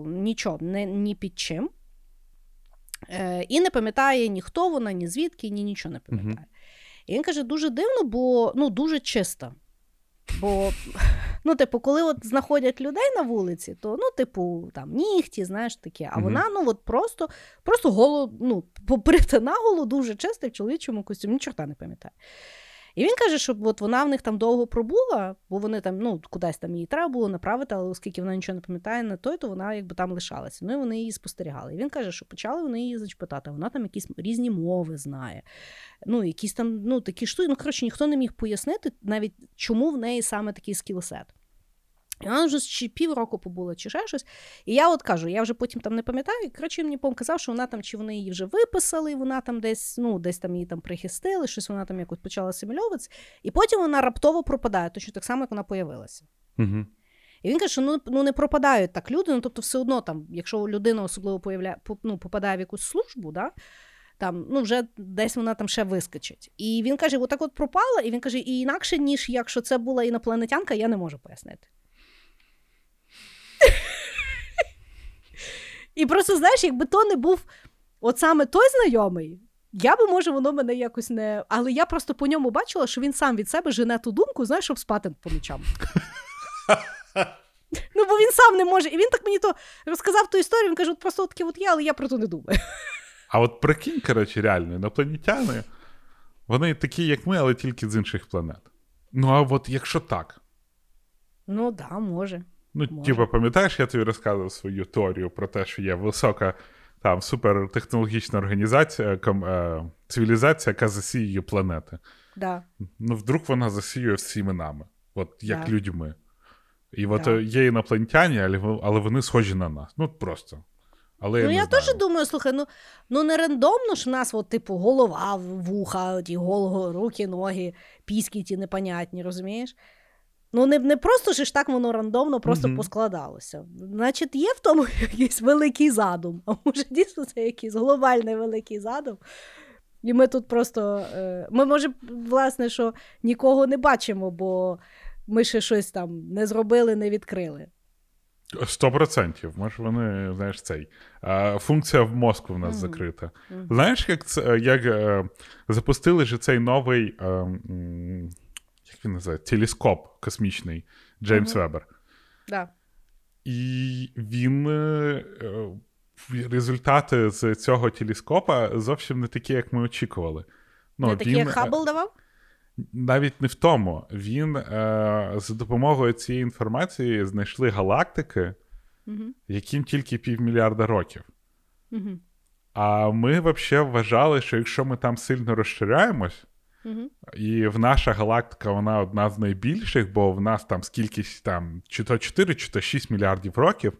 нічого, не, ні під чим. Е, І не пам'ятає ні хто вона, ні звідки, ні нічого не пам'ятає. uh І він каже, дуже дивно, бо ну, дуже чисто. Бо, ну, типу, коли от знаходять людей на вулиці, то, ну, типу, там нігті, знаєш таке, а uh вона ну, от просто просто голо, ну, поприта наголо, дуже чисто в чоловічому костюмі, ні чорта не пам'ятає. І він каже, що от вона в них там довго пробула, бо вони там ну, кудись там її треба було направити, але оскільки вона нічого не пам'ятає на той, то вона якби там лишалася. Ну і вони її спостерігали. І він каже, що почали вони її зачпитати. Вона там якісь різні мови знає. Ну, якісь там ну, такі штуки. Ну, коротше, ніхто не міг пояснити навіть, чому в неї саме такий скілсет. І вона вже чи півроку побула, чи ще щось. І я от кажу, я вже потім там не пам'ятаю, коротше, мені казав, що вона там, чи вони її вже виписали, вона там десь ну, десь там її там прихистили, щось вона там якось почала асимільовуватися, і потім вона раптово пропадає, точно так само, як вона появилася. Угу. І він каже, що ну, ну не пропадають так люди, ну тобто, все одно, там, якщо людина особливо появляє, ну, попадає в якусь службу, да, там, ну, вже десь вона там ще вискочить. І він каже: отак от пропала, і він каже, і інакше, ніж якщо це була інопланетянка, я не можу пояснити. І просто, знаєш, якби то не був от саме той знайомий, я би, може, воно мене якось не. Але я просто по ньому бачила, що він сам від себе жене ту думку, знаєш, щоб спати по ночам. Ну, бо він сам не може. І він так мені то розказав ту історію, він каже, от просто таке от є, але я про то не думаю. А от прикинь, коротше, реально, інопланетяни, вони такі, як ми, але тільки з інших планет. Ну, а от якщо так. Ну, так, да, може. Ну, типу, пам'ятаєш, я тобі розказував свою теорію про те, що є висока там супертехнологічна організація, ком, е, цивілізація, яка засіює планети. Да. Ну, вдруг вона засіює всіми нами, от як да. людьми. І от да. є інопланетяні, але вони схожі на нас. Ну, просто. Але Ну, я, я теж думаю, слухай, ну, ну не рандомно ж в нас, от, типу, голова, вуха, ті голого, руки, ноги, піски ті непонятні, розумієш? Ну, не, не просто ж так воно рандомно просто Мгм. поскладалося. Значить, є в тому якийсь великий задум. А може, дійсно це якийсь глобальний великий задум. І ми тут просто. е, Ми, може, власне, що нікого не бачимо, бо ми ще щось там не зробили, не відкрили. Сто процентів. Може, вони, знаєш, цей. Функція в мозку в нас Мгм. закрита. Мгм. Знаєш, як це як е, запустили ж цей новий, е, як він називається, телескоп космічний Джеймс Мгм. Вебер. Да. І він. е, е, результати з цього телескопа зовсім не такі, як ми очікували. Ну, не такі, він, як е, Хаббл давав? навіть не в тому. Він е, за допомогою цієї інформації знайшли галактики, Угу. яким тільки півмільярда років. Угу. А ми взагалі вважали, що якщо ми там сильно розширяємось, Угу. і в наша галактика вона одна з найбільших, бо в нас там скількись там чи то 4, чи то 6 мільярдів років.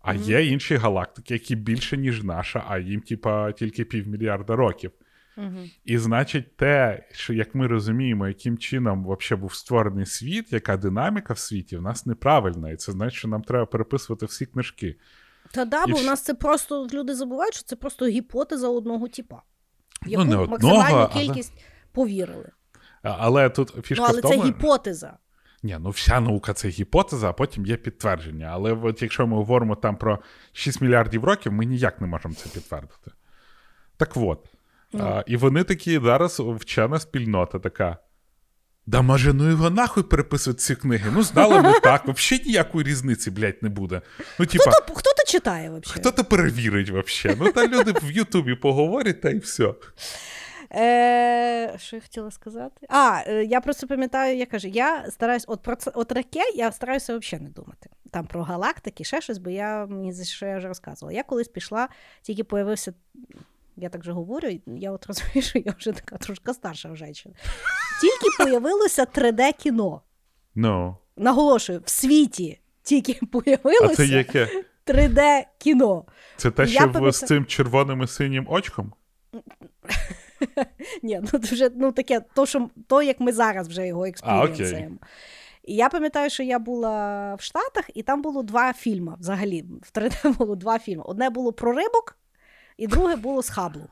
А Мгм. є інші галактики, які більше, ніж наша, а їм, типа, тільки півмільярда років. Угу. І значить, те, що як ми розуміємо, яким чином взагалі був створений світ, яка динаміка в світі, в нас неправильна. І це значить, що нам треба переписувати всі книжки. Та да, І бо в нас це просто люди забувають, що це просто гіпотеза одного типа, Ну, не одного, максимальну але- кількість повірили. Але тут фішка ну, але в тому, це гіпотеза. Ні, ну вся наука це гіпотеза, а потім є підтвердження. Але от якщо ми говоримо там про 6 мільярдів років, ми ніяк не можемо це підтвердити. Так от. Ну. А, і вони такі зараз вчена спільнота така. Да може, ну його нахуй переписують ці книги. Ну, знали ми так, взагалі ніякої різниці, блядь, не буде. Ну, типа, Хто, то- хто то читає взагалі? хто то перевірить взагалі? Ну, та люди в Ютубі поговорять, та й все. Е, що я хотіла сказати? А, е, я просто пам'ятаю, я кажу, я стараюсь, от про це, от таке я стараюся взагалі не думати. Там про галактики, ще щось, бо я мені що я вже розказувала. Я колись пішла, тільки появився. Я так же говорю, я от розумію, що я вже така трошки старша жінка. Тільки появилося 3D-кіно. Ну, Наголошую, в світі тільки а появилося це яке? 3D-кіно. Це те, Я що в- пам'ятаю- з цим червоним і синім очком? Ні, ну вже ну таке, то, що то, як ми зараз вже його експірієнсуємо. І я пам'ятаю, що я була в Штатах, і там було два фільми. Взагалі, в 3D було два фільми. Одне було про рибок, і друге було з хаблу.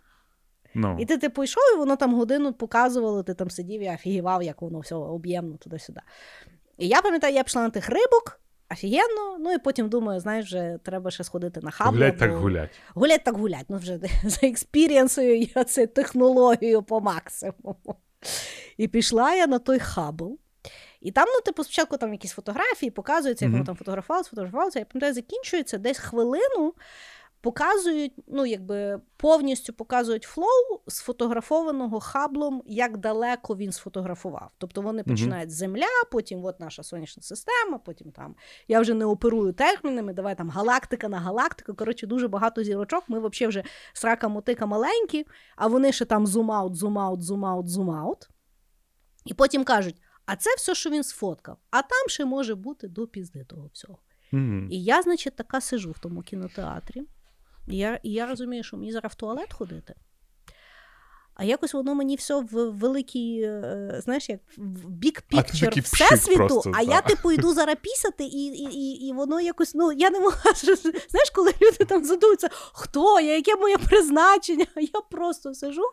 Ну. І ти типу йшов, і воно там годину показувало, ти там сидів і офігівав, як воно все об'ємно туди-сюди. І я пам'ятаю, я пішла на тих рибок, офігенно, ну і потім думаю, знаєш, вже треба ще сходити на Хаббл. Гулять так гулять. Гулять так гулять. Ну вже заекспірієнсую я це технологію по максимуму. І пішла я на той Хаббл. І там, ну, типу, спочатку там якісь фотографії показуються, як Мгм. воно там фотографувалося, фотографувалося. Я пам'ятаю, закінчується десь хвилину, показують, ну, якби повністю показують флоу сфотографованого Хабблом, як далеко він сфотографував. Тобто вони починають з земля, потім от наша сонячна система, потім там. Я вже не оперую термінами, давай там галактика на галактику. Коротше, дуже багато зірочок. Ми взагалі вже срака мотика маленькі, а вони ще там зум-аут, зум-аут, зум-аут, зум-аут. І потім кажуть: а це все, що він сфоткав, а там ще може бути до пізди того всього. Мгм. І я, значить, така сижу в тому кінотеатрі. Я, я розумію, що мені зараз в туалет ходити. А якось воно мені все в великий, е, знаєш, як в бік пікчер всесвіту, просто, а да. я типу йду зараз пісяти, і, і, і, і воно якось, ну я не могла. Знаєш, коли люди там задумуються, хто я, яке моє призначення? А я просто сижу,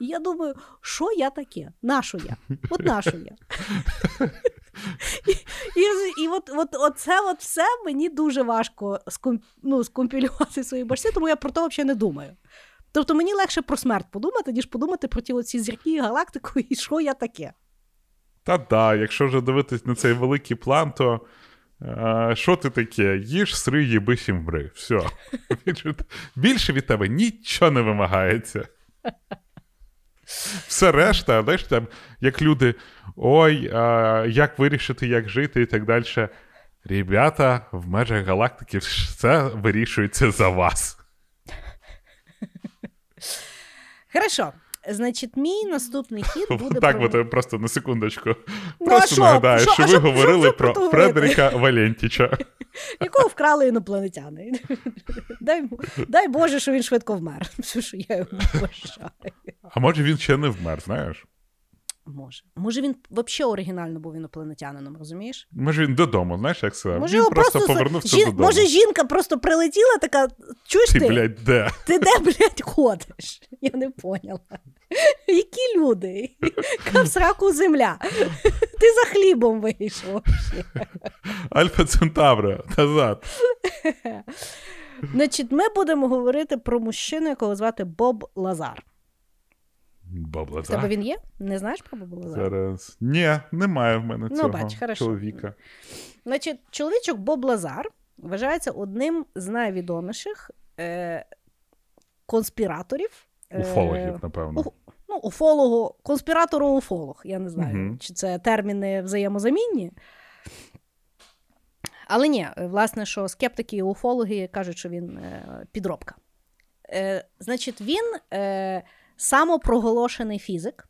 і я думаю, що я таке? Нащо я? От нащо я? І, і, і от, от, оце от все мені дуже важко ском, ну, скомпілювати в своїй башці, тому я про то взагалі не думаю. Тобто мені легше про смерть подумати, ніж подумати про ті оці зірки, галактику і що я таке. Та да, якщо вже дивитись на цей великий план, то е, що ти таке? Їж, сри, їби, сімбри. Все. Більше від тебе нічого не вимагається. Все решта, знаєш, там, як люди, ой, а, як вирішити, як жити і так далі. Ребята, в межах галактики все вирішується за вас. Хорошо. Значить, мій наступний хід буде Так, про... бо ти просто на секундочку. Ну, Просто шо? нагадаю, шо? що А ви шо? говорили про Фредерика Валентіча. якого вкрали інопланетяни. Дай, дай Боже, що він швидко вмер. Все, що я йому бажаю. А може він ще не вмер, знаєш? Може. Може, він взагалі оригінально був інопланетянином, розумієш? Може він додому, знаєш, як сказав? Може, він його просто, просто повернувся жін- додому. Може, жінка просто прилетіла, така, чуєш Ти, ти? блядь, де? Ти де, блядь, ходиш? Я не поняла. Які люди? Яка в сраку земля? Ти за хлібом вийшов. Альфа Центавра, назад. Значить, ми будемо говорити про мужчину, якого звати Боб Лазар. Бабла, В тебе він є? Не знаєш про Боба Зараз. Ні, немає в мене Ну, цього бач, хорошо. чоловіка. Значить, чоловічок Боб Лазар вважається одним з найвідоміших е, конспіраторів. е, Уфологів, напевно. у- ну, уфологу, конспіратору-уфолог. Я не знаю, Мгм. чи це терміни взаємозамінні. Але ні, власне, що скептики і уфологи кажуть, що він е, підробка. Е, значить, він е, самопроголошений фізик.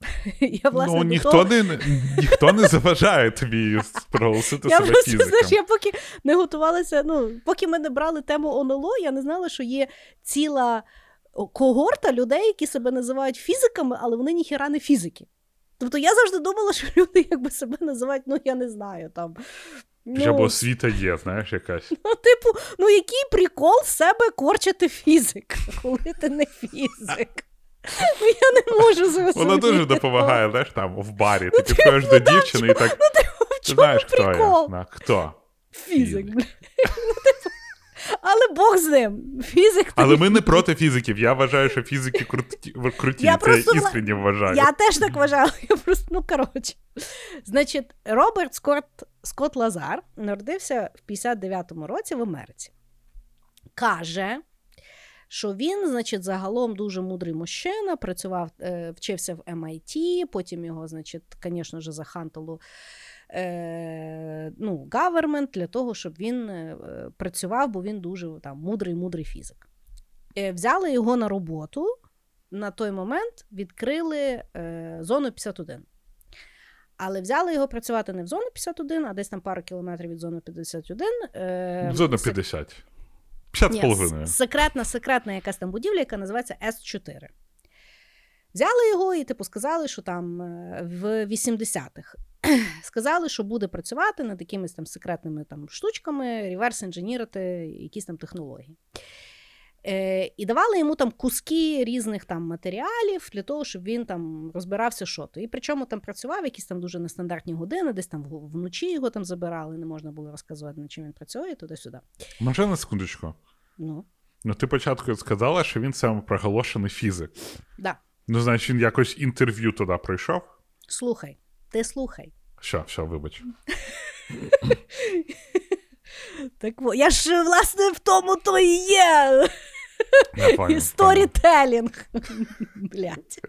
Я, власне, ну, ніхто, того- не, ніхто не заважає тобі проголосити я себе просто, фізиком. знаєш, я поки не готувалася, ну, поки ми не брали тему ОНЛО, я не знала, що є ціла когорта людей, які себе називають фізиками, але вони ніхіра не фізики. Тобто я завжди думала, що люди якби себе називають, ну я не знаю, там. Хоча б Ну, освіта є, знаєш, якась. ну, типу, ну який прикол себе корчити фізик, коли ти не фізик? Ну, я не можу зрозуміти. Вона дуже допомагає, знаєш, там в барі. Ти підходиш до дівчини і так. В Ти чому знаєш, хто я? На, хто? Фізик, Фізик. Але Бог з ним. Фізик. Але ми не проти фізиків. Я вважаю, що фізики круті. круті. Я Це просто я іскренні вважаю. Я теж так вважала. Я просто, ну коротше. Значить, Роберт Скотт, Скотт Лазар народився в 59-му році в Америці. Каже, що він, значить, загалом дуже мудрий мужчина, працював, е, вчився в MIT, потім його, значить, звісно ж, захантало е, ну, government для того, щоб він е, працював, бо він дуже там мудрий, мудрий фізик. Е, взяли його на роботу. На той момент відкрили е, зону 51. Але взяли його працювати не в зону 51, а десь там пару кілометрів від зони 51. Е, Зона сек- 50. 50 з ні, половиною. секретна, секретна якась там будівля, яка називається С4. Взяли його і, типу, сказали, що там е, в 80-х сказали, що буде працювати над якимись там секретними там штучками, реверс інженірити якісь там технології. Е, і давали йому там куски різних там матеріалів для того, щоб він там розбирався, що то. І причому там працював якісь там дуже нестандартні години, десь там вночі його там забирали, не можна було розказувати, над чим він працює, туди-сюди. Може на секундочку. Ну, Ну, ти спочатку сказала, що він самопроголошений фізик. да. Ну, значить, він якось інтерв'ю туди пройшов. Слухай, ти слухай. Що, що, вибач. Так я ж власне в тому то і є. Я Сторітелінг. Блять.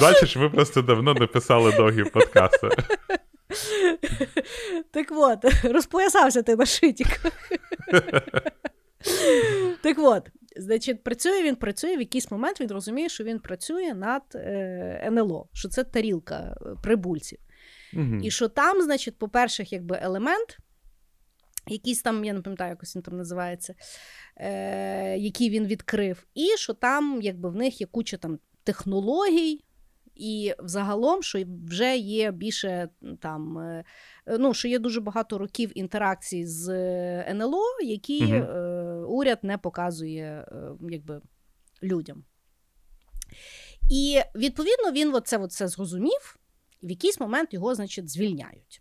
Бачиш, ви просто давно не писали довгі подкасти. Так от, розпоясався ти на шитік. так от, значить, працює він, працює, в якийсь момент він розуміє, що він працює над е, НЛО, що це тарілка е, прибульців. Мгм. І що там, значить, по-перше, якби елемент, якийсь там, я не пам'ятаю, якось він там називається, е, який він відкрив, і що там, якби в них є куча там технологій. І взагалом, що вже є більше там, е, ну що є дуже багато років інтеракцій з НЛО, які е, уряд не показує е, якби, людям. І відповідно він от це, зрозумів, і в якийсь момент його, значить, звільняють.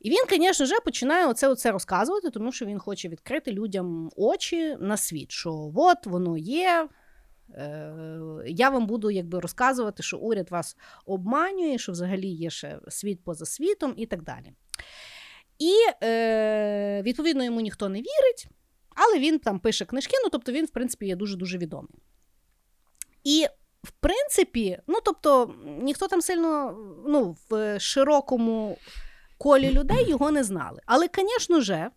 І він, звісно ж, починає оце, оце розказувати, тому що він хоче відкрити людям очі на світ, що от воно є. е, Я вам буду якби розказувати, що уряд вас обманює, що взагалі є ще світ поза світом і так далі. І е, відповідно йому ніхто не вірить, але він там пише книжки, ну тобто він, в принципі, є дуже-дуже відомий. І в принципі, ну тобто, ніхто там сильно ну, в широкому колі людей його не знали. Але, звісно ж,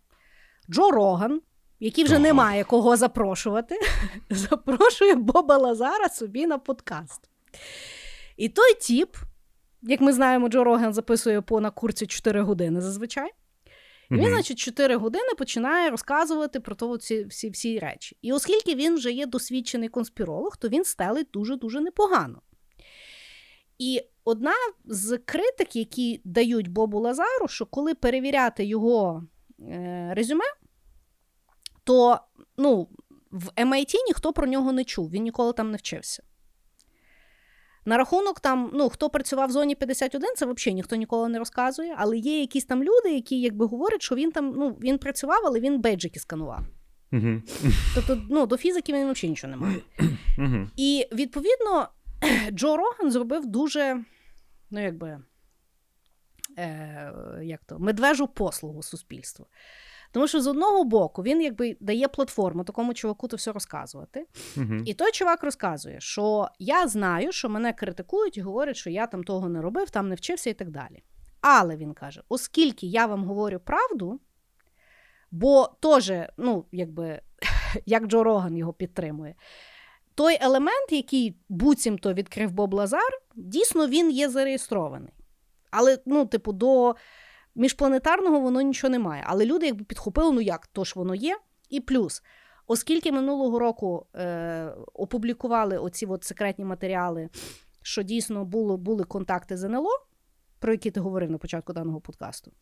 Джо Роган, який вже Ага. немає кого запрошувати, запрошує Боба Лазара собі на подкаст. І той тіп, як ми знаємо, Джо Роган записує по на курсі 4 години зазвичай. І він, Мгм. значить, 4 години починає розказувати про то ці, всі, всі речі. І оскільки він вже є досвідчений конспіролог, то він стелить дуже-дуже непогано. І одна з критик, які дають Бобу Лазару, що коли перевіряти його е, резюме, то ну, в MIT ніхто про нього не чув, він ніколи там не вчився. На рахунок там, ну, хто працював в зоні 51, це взагалі ніхто ніколи не розказує, але є якісь там люди, які якби говорять, що він там ну, він працював, але він бейджики сканував. Мгм. Тобто, ну, до фізики він взагалі нічого не має. Мгм. І відповідно Джо Роган зробив дуже, ну якби, е, як то, медвежу послугу суспільству. Тому що з одного боку він якби дає платформу такому чуваку то все розказувати. Мгм. І той чувак розказує, що я знаю, що мене критикують і говорять, що я там того не робив, там не вчився і так далі. Але він каже: оскільки я вам говорю правду, бо теж, ну, якби, як Джо Роган його підтримує, той елемент, який буцімто відкрив Боб Лазар, дійсно він є зареєстрований. Але, ну, типу, до міжпланетарного воно нічого немає. Але люди якби підхопили, ну як, то ж воно є. І плюс, оскільки минулого року е, опублікували оці от секретні матеріали, що дійсно було, були контакти з НЛО, про які ти говорив на початку даного подкасту.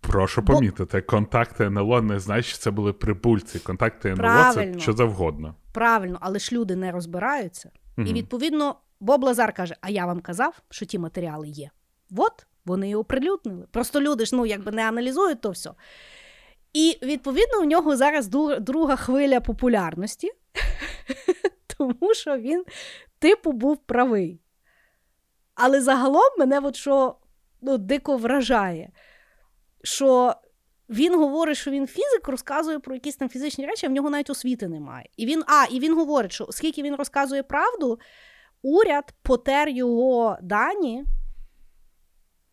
Прошу Бо- помітити, контакти НЛО не значить, що це були прибульці. Контакти НЛО Правильно. це що завгодно. Правильно, але ж люди не розбираються. І відповідно Боб Лазар каже: А я вам казав, що ті матеріали є. От вони і оприлюднили. Просто люди ж ну якби не аналізують то все. І відповідно у нього зараз друга хвиля популярності, тому що він, типу, був правий. Але загалом мене от що ну, дико вражає, що він говорить, що він фізик, розказує про якісь там фізичні речі, а в нього навіть освіти немає. І він, а, і він говорить, що оскільки він розказує правду, уряд потер його дані,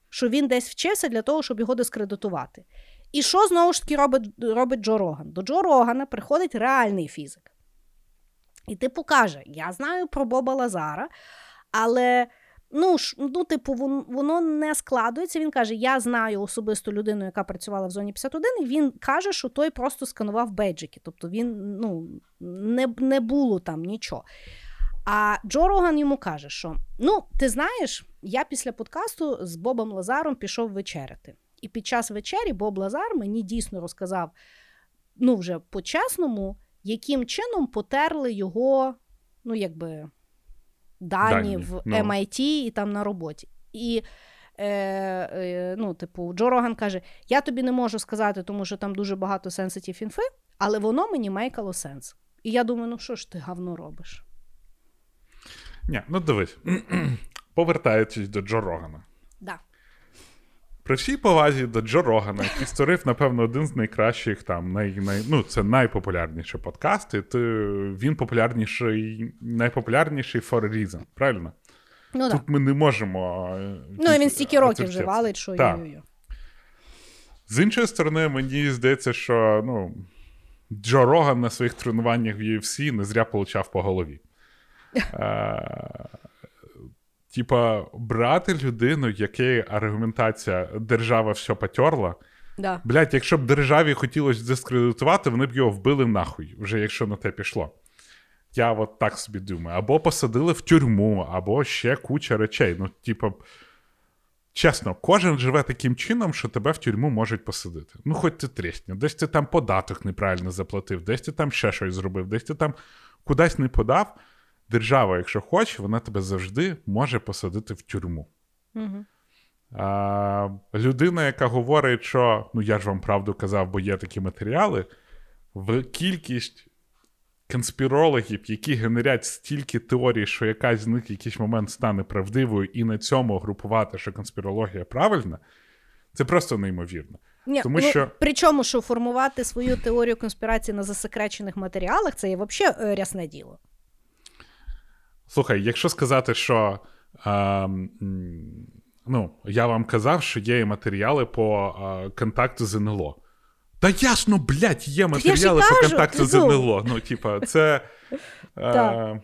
що він десь вчився для того, щоб його дискредитувати. І що знову ж таки робить, робить Джо Роган? До Джо Рогана приходить реальний фізик. І типу каже: Я знаю про Боба Лазара, але ну, ну типу, воно не складується. Він каже: Я знаю особисту людину, яка працювала в зоні 51, і він каже, що той просто сканував бейджики. Тобто він ну, не, не було там нічого. А Джо Роган йому каже, що ну, ти знаєш, я після подкасту з Бобом Лазаром пішов вечеряти. І під час вечері Боб Лазар мені дійсно розказав, ну, вже по-чесному, яким чином потерли його, ну, якби, дані, Дані, в ну. MIT і там на роботі. І е, е, ну, типу, Джо Роган каже: я тобі не можу сказати, тому що там дуже багато сенситів інфи, але воно мені мейкало сенс. І я думаю, ну що ж ти гавно робиш? Ні, ну дивись. Повертаючись до Джо Рогана. Да. При всій повазі до Джо Рогана, який створив, напевно, один з найкращих там, най, най, ну, це найпопулярніші подкасти, то він популярніший, найпопулярніший for a reason, правильно? Ну, Тут да. ми не можемо. е, ну він стільки років вже валить, що Так. йо-йо. З іншої сторони, мені здається, що ну, Джо Роган на своїх тренуваннях в UFC не зря получав по голові. Е, Типа, брати людину, якої аргументація держава все потерла. Да. Блять, якщо б державі хотілося дискредитувати, вони б його вбили нахуй, вже якщо на те пішло. Я от так собі думаю. Або посадили в тюрму, або ще куча речей. Ну, типа, чесно, кожен живе таким чином, що тебе в тюрму можуть посадити. Ну, хоч ти трісня, десь ти там податок неправильно заплатив, десь ти там ще щось зробив, десь ти там кудись не подав. Держава, якщо хоче, вона тебе завжди може посадити в тюрму. Угу. А, людина, яка говорить, що ну я ж вам правду казав, бо є такі матеріали, в кількість конспірологів, які генерять стільки теорій, що якась з них в якийсь момент стане правдивою, і на цьому групувати, що конспірологія правильна, це просто неймовірно. Ні, Тому ну, що- Причому, що формувати свою теорію конспірації на засекречених матеріалах, це є взагалі рясне діло. Слухай, якщо сказати, що м, ну, я вам казав, що є матеріали по а, контакту з НЛО, Та ясно, блядь, є матеріали по кажу, контакту з. НЛО. Ну, типа, це. Е,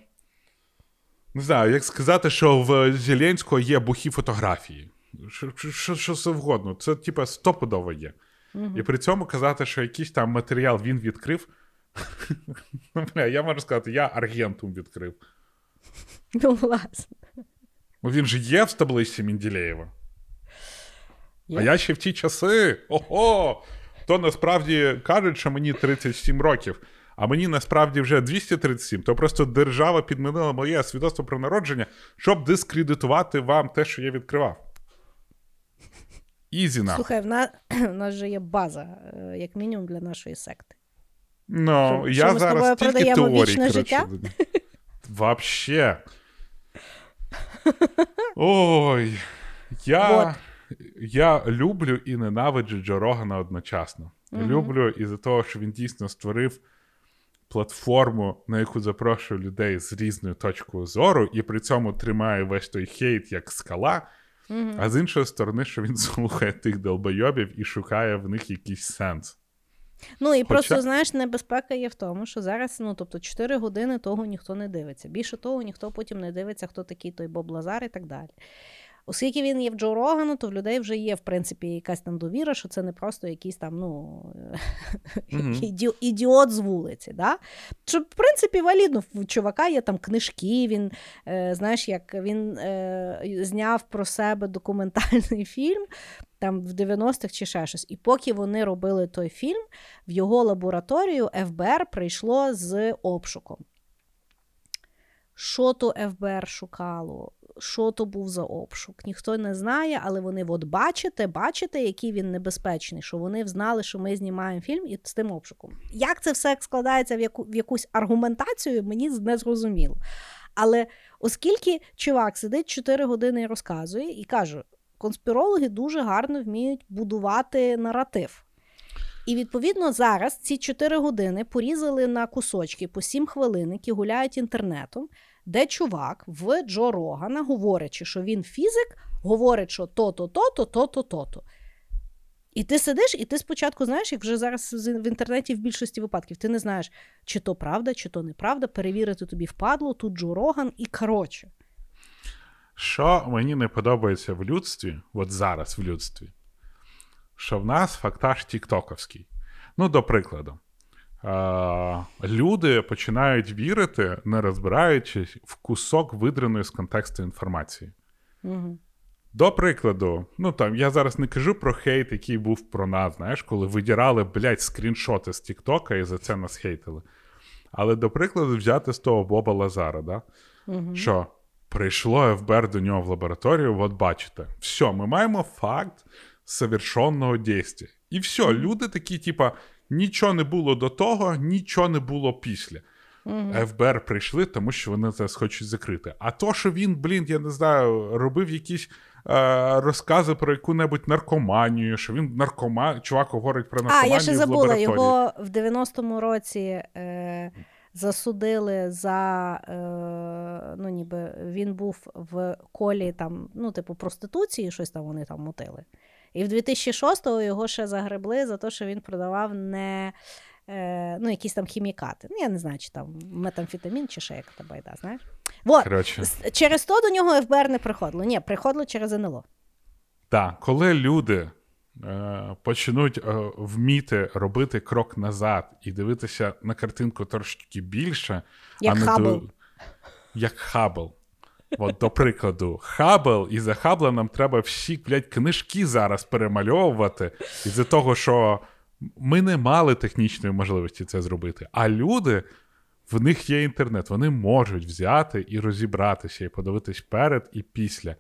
не знаю, як сказати, що в Зеленського є бухі фотографії. Що, що, що завгодно. Це, типа, стопудово є. І при цьому казати, що якийсь там матеріал він відкрив. Ну, я можу сказати, я аргентум відкрив. Ну, власне. Ну, він же є в таблиці Менділеєва. Є? А я ще в ті часи. Ого! То насправді кажуть, що мені 37 років, а мені насправді вже 237. То просто держава підмінила моє свідоцтво про народження, щоб дискредитувати вам те, що я відкривав. Ізі нахуй. Слухай, в нас, в нас же є база, е, як мінімум, для нашої секти. Ну, я що ми зараз тільки продаємо теорії. життя? Вообще. Ой. Я, Вот. я люблю і ненавиджу Джо Рогана одночасно. Люблю із-за того, що він дійсно створив платформу, на яку запрошує людей з різною точкою зору, і при цьому тримає весь той хейт як скала. А з іншої сторони, що він слухає тих долбойобів і шукає в них якийсь сенс. Ну і Хоча- просто знаєш, небезпека є в тому, що зараз, ну тобто, 4 години того ніхто не дивиться. Більше того, ніхто потім не дивиться, хто такий той Боб Лазар і так далі. Оскільки він є в Джо Рогану, то в людей вже є, в принципі, якась там довіра, що це не просто якийсь там, ну, іді, ідіот з вулиці. Да? Що, в принципі, валідно, в чувака є там книжки, він, е, знаєш, як він е, зняв про себе документальний фільм там в 90-х чи ще щось. І поки вони робили той фільм, в його лабораторію ФБР прийшло з обшуком. Що то ФБР шукало? Що то був за обшук? Ніхто не знає, але вони от бачите, бачите, який він небезпечний, що вони знали, що ми знімаємо фільм і з тим обшуком. Як це все складається в, яку, в якусь аргументацію, мені не зрозуміло. Але оскільки чувак сидить 4 години і розказує, і каже, конспірологи дуже гарно вміють будувати наратив. І відповідно зараз ці 4 години порізали на кусочки по 7 хвилин, які гуляють інтернетом, де чувак в Джо Рогана, говорячи, що він фізик, говорить, що то-то, то-то, то-то, то-то. І ти сидиш, і ти спочатку знаєш, як вже зараз в інтернеті в більшості випадків, ти не знаєш, чи то правда, чи то неправда, перевірити тобі впадло, тут Джо Роган і коротше. Що мені не подобається в людстві, от зараз в людстві, що в нас фактаж тіктоковський. Ну, до прикладу, люди починають вірити, не розбираючись в кусок видраної з контексту інформації. Угу. До прикладу, ну там я зараз не кажу про хейт, який був про нас, знаєш, коли видірали, блядь, скріншоти з Тіктока і за це нас хейтили. Але до прикладу, взяти з того Боба Лазара, да? Угу. що прийшло ФБР до нього в лабораторію, от бачите, все, ми маємо факт совершенного дійства. І все, люди такі, типа, нічого не було до того, нічого не було після. ФБР прийшли, тому що вони це хочуть закрити. А то, що він, блін, я не знаю, робив якісь е, розкази про яку-небудь наркоманію, що він наркоман, чувак говорить про А, я ще забула, лабораторії. його в 90-му році е, засудили за е, ну, ніби він був в колі там, ну, типу, проституції, щось там вони там мутили. І в 2006-го його ще загребли за те, що він продавав не. Е, ну, якісь там хімікати. Ну, я не знаю, чи там метамфетамін, чи ще яка байда, знаєш. Вот, Коротше. с- через то до нього ФБР не приходило. Ні, приходило через НЛО. Так, коли люди е, почнуть е, вміти робити крок назад і дивитися на картинку трошки більше, Як а не Хаббл. до... як Хаббл. От, до прикладу, Хаббл, і за Хаббла нам треба всі блядь, книжки зараз перемальовувати із-за того, що ми не мали технічної можливості це зробити. А люди, в них є інтернет, вони можуть взяти і розібратися, і подивитись перед і після.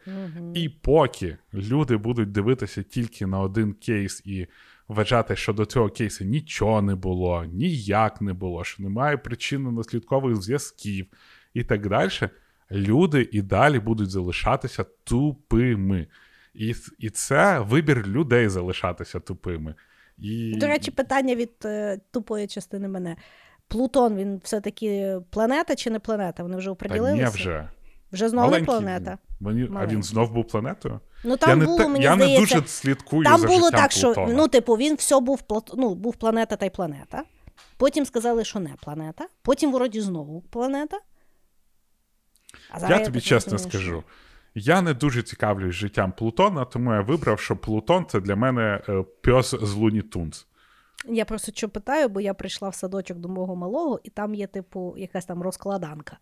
І поки люди будуть дивитися тільки на один кейс і вважати, що до цього кейсу нічого не було, ніяк не було, що немає причинно-наслідкових зв'язків і так далі, люди і далі будуть залишатися тупими. І, і це вибір людей залишатися тупими. І... До речі, питання від е, тупої частини мене. Плутон, він все-таки планета чи не планета? Вони вже Та ні вже. Вже знову не Маленький планета. він. Мені... А він знов був планетою? Ну там я не, було, так- мені я здається, не дуже слідкую там за було життям так, що ну, типу, він все був ну, був планета та й планета. Потім сказали, що не планета. Потім, вроді, знову планета. А зараз я тобі чесно скажу. Я не дуже цікавлюсь життям Плутона, тому я вибрав, що Плутон це для мене е, пес з Луні Тунз. Я просто що питаю, бо я прийшла в садочок до мого малого, і там є, типу, якась там розкладанка.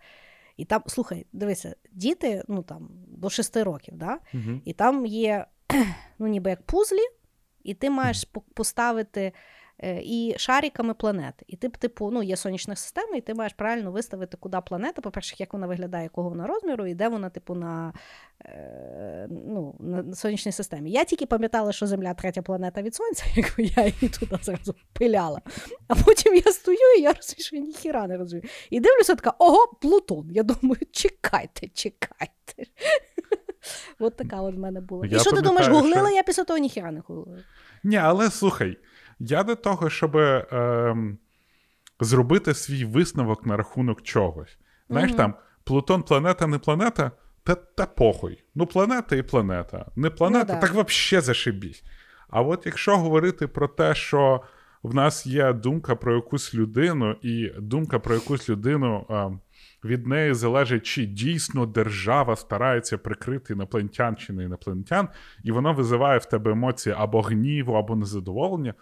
І там, слухай, дивися, діти, ну там до 6 років, да? Угу. і там є, ну, ніби як пузлі, і ти маєш по- поставити і шариками планет. І ти, типу, ну, є сонячна система, і ти маєш правильно виставити, куди планета, по-перше, як вона виглядає, якого вона розміру, і де вона, типу, на, е, ну, на сонячній системі. Я тільки пам'ятала, що Земля третя планета від Сонця, якби я її туди зразу пиляла. А потім я стою, і я розумію, що я ніхіра не розумію. І дивлюся, така, ого, Плутон. Я думаю, чекайте, чекайте. От така от в мене була. І що ти думаєш, гуглила? Я після того ніхіра не гуглила. Ні, але слухай, я до того, щоб ем, зробити свій висновок на рахунок чогось. Знаєш, Мгм. там Плутон планета, не планета, та, та похуй. Ну, планета і планета. Не планета, да. так взагалі зашибісь. А от якщо говорити про те, що в нас є думка про якусь людину, і думка про якусь людину ем, від неї залежить, чи дійсно держава старається прикрити інопланетян чи не інопланетян, і воно визиває в тебе емоції або гніву, або незадоволення.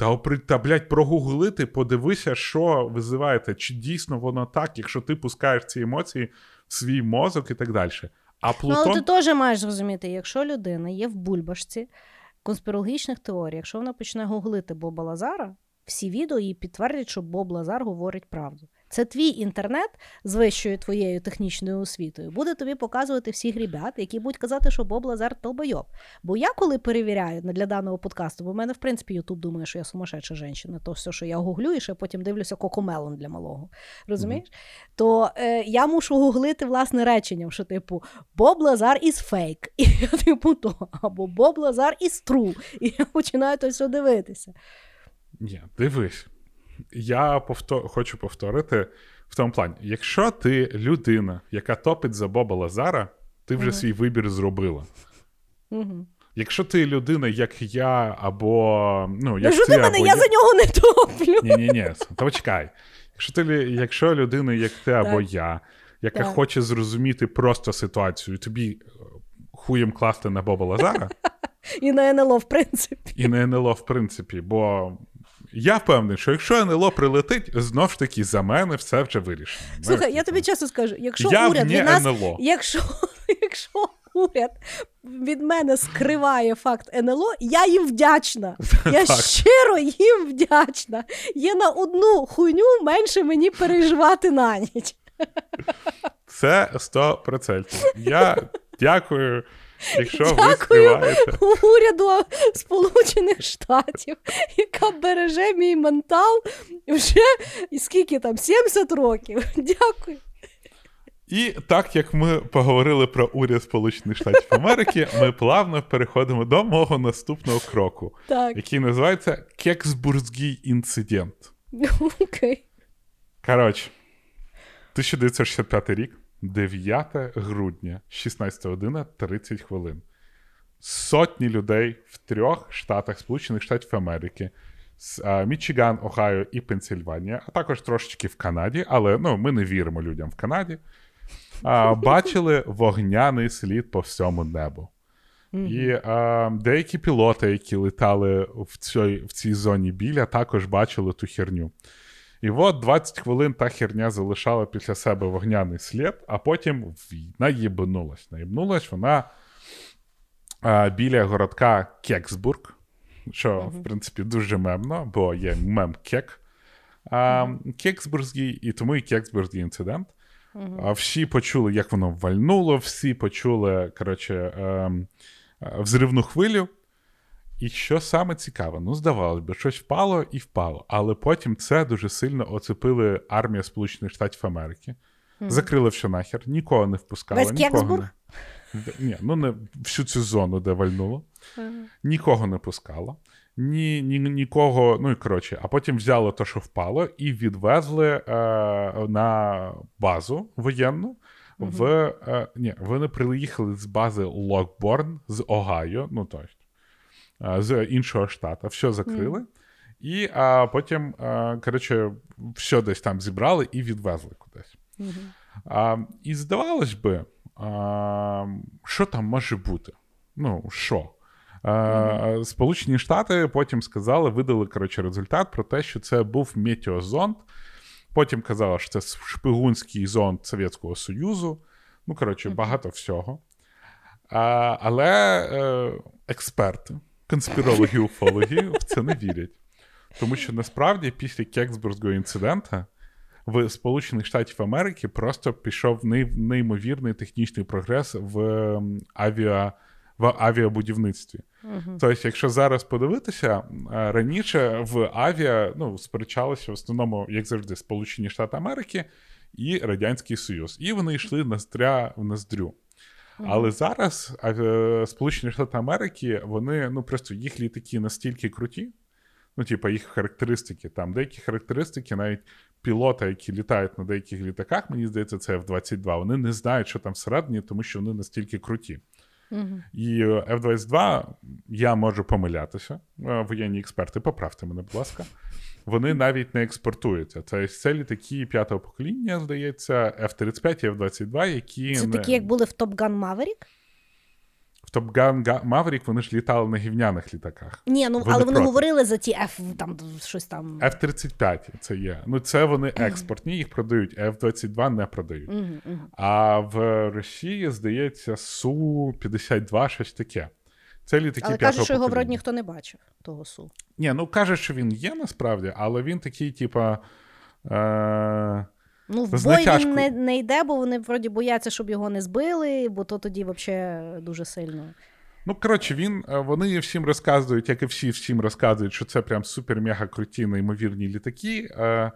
Та, опри- та блядь, прогуглити, подивися, що визиваєте, чи дійсно воно так, якщо ти пускаєш ці емоції в свій мозок і так далі. А Ну, але ти теж маєш зрозуміти, якщо людина є в бульбашці конспірологічних теорій, якщо вона почне гуглити Боба Лазара, всі відео їй підтвердять, що Боб Лазар говорить правду. Це твій інтернет з вищою твоєю технічною освітою буде тобі показувати всіх ребят, які будуть казати, що Боб Лазар толбойоб. Бо я коли перевіряю для даного подкасту, бо в мене в принципі Ютуб думає, що я сумасшедша жінка, то все, що я гуглю, і ще потім дивлюся кокомелон для малого. Розумієш? То е, я мушу гуглити власне реченням, що типу Боб Лазар із фейк. І я типу то, або Боб Лазар із тру. І я починаю то все дивитися. Ні, дивись. Я повтор... хочу повторити в тому плані: якщо ти людина, яка топить за Боба Лазара, ти вже Мгм. свій вибір зробила. Угу. Якщо ти людина, як я, або. Ну, як ти, мене, або я за нього не топлю. Ні, ні, ні, то почекай. Якщо ти якщо людина, як ти або Так. я, яка Так. хоче зрозуміти просто ситуацію, тобі е, хуєм класти на Боба Лазара, І на НЛО, в принципі. і на НЛО, в принципі, бо я впевнений, що якщо НЛО прилетить, знов ж таки за мене все вже вирішено. Слухай, Знаєш, я тобі чесно скажу, якщо я уряд від нас, НЛО. якщо, якщо уряд від мене скриває факт НЛО, я їм вдячна. Я щиро їм вдячна. Є на одну хуйню менше мені переживати на ніч. Це 100%. Я дякую, якщо ви Дякую. скриваєте. уряду Сполучених Штатів, яка береже мій ментал вже скільки там 70 років. Дякую. І так як ми поговорили про уряд Сполучених Штатів Америки, ми плавно переходимо до мого наступного кроку, Так, який називається Кексбурзький інцидент. окей. Коротше, 1965 рік, 9 грудня, 16 година, 30 хвилин. Сотні людей в трьох штатах Сполучених Штатів Америки. Мічиган, Огайо і Пенсильванія, а також трошечки в Канаді, але ну, ми не віримо людям в Канаді. А, бачили вогняний слід по всьому небу. І а, деякі пілоти, які летали в цій, в цій зоні біля, також бачили ту херню. І от 20 хвилин та херня залишала після себе вогняний слід, а потім наїбнулась. Наїбнулась вона а, біля городка Кексбург, що, в принципі, дуже мемно, бо є мем Кек. А, Кексбурзький, і тому і Кексбурзький інцидент. А всі почули, як воно вальнуло, всі почули, коротше, ем, е, взривну хвилю. І що саме цікаве, ну, здавалось би, щось впало і впало. Але потім це дуже сильно оцепили армія Сполучених Штатів Америки. Закрили все нахер, нікого не впускали. Весь нікого не... Ні, ну не всю цю зону, де вальнуло. Нікого не пускало. Ні, ні, нікого, ну і коротше, а потім взяли те, що впало, і відвезли е, на базу воєнну В, е, ні, вони приїхали з бази Локборн з Огайо, ну е, з іншого штату, все закрили. І а, потім, а, коротше, все десь там зібрали і відвезли кудись. А, І здавалось би, а, що там може бути? Ну, що? А, Сполучені Штати потім сказали, видали коротше, результат про те, що це був метеозонд. Потім казали, що це шпигунський зонд Совєтського Союзу. Ну, коротше, багато всього. А, Але е, експерти, конспірологи, уфологи в це не вірять. Тому що насправді після Кексбурзького інцидента в Сполучених Штатів Америки просто пішов неймовірний технічний прогрес в авіа, в авіабудівництві. Uh-huh. Тобто, якщо зараз подивитися, раніше в авіа ну, сперечалися в основному, як завжди, Сполучені Штати Америки і Радянський Союз. І вони йшли наздря в ноздрю. Але зараз Сполучені Штати Америки, вони ну просто їх літаки настільки круті, ну, типа, їх характеристики. Там деякі характеристики, навіть пілота, які літають на деяких літаках, мені здається, це F-22. Вони не знають, що там всередині, тому що вони настільки круті. Uh-huh. І F-22, я можу помилятися, е, воєнні експерти, поправте мене, будь ласка. Вони навіть не експортуються. Це це літаки п'ятого покоління, здається, F-35 і F-22, які. Це не... такі, як були в Top Gun Maverick? В Top Gun Maverick вони ж літали на гівняних літаках. Ні, ну вони але вони говорили за ті F там щось там. F-35 це є. Ну це вони експортні, їх продають, F-22 не продають. А в Росії, здається, Су-52 щось таке. Це літаки Але кажуть, що його вроді ніхто не бачив, того Су. Ні, ну каже, що він є насправді, але він такий, типа. Е- Ну, в бой він не не йде, бо вони вроді бояться, щоб його не збили, бо то тоді взагалі дуже сильно. Ну, коротше, він, е, вони всім розказують, як і всі всім розказують, що це прям супер-мега круті, неймовірні літаки. Е,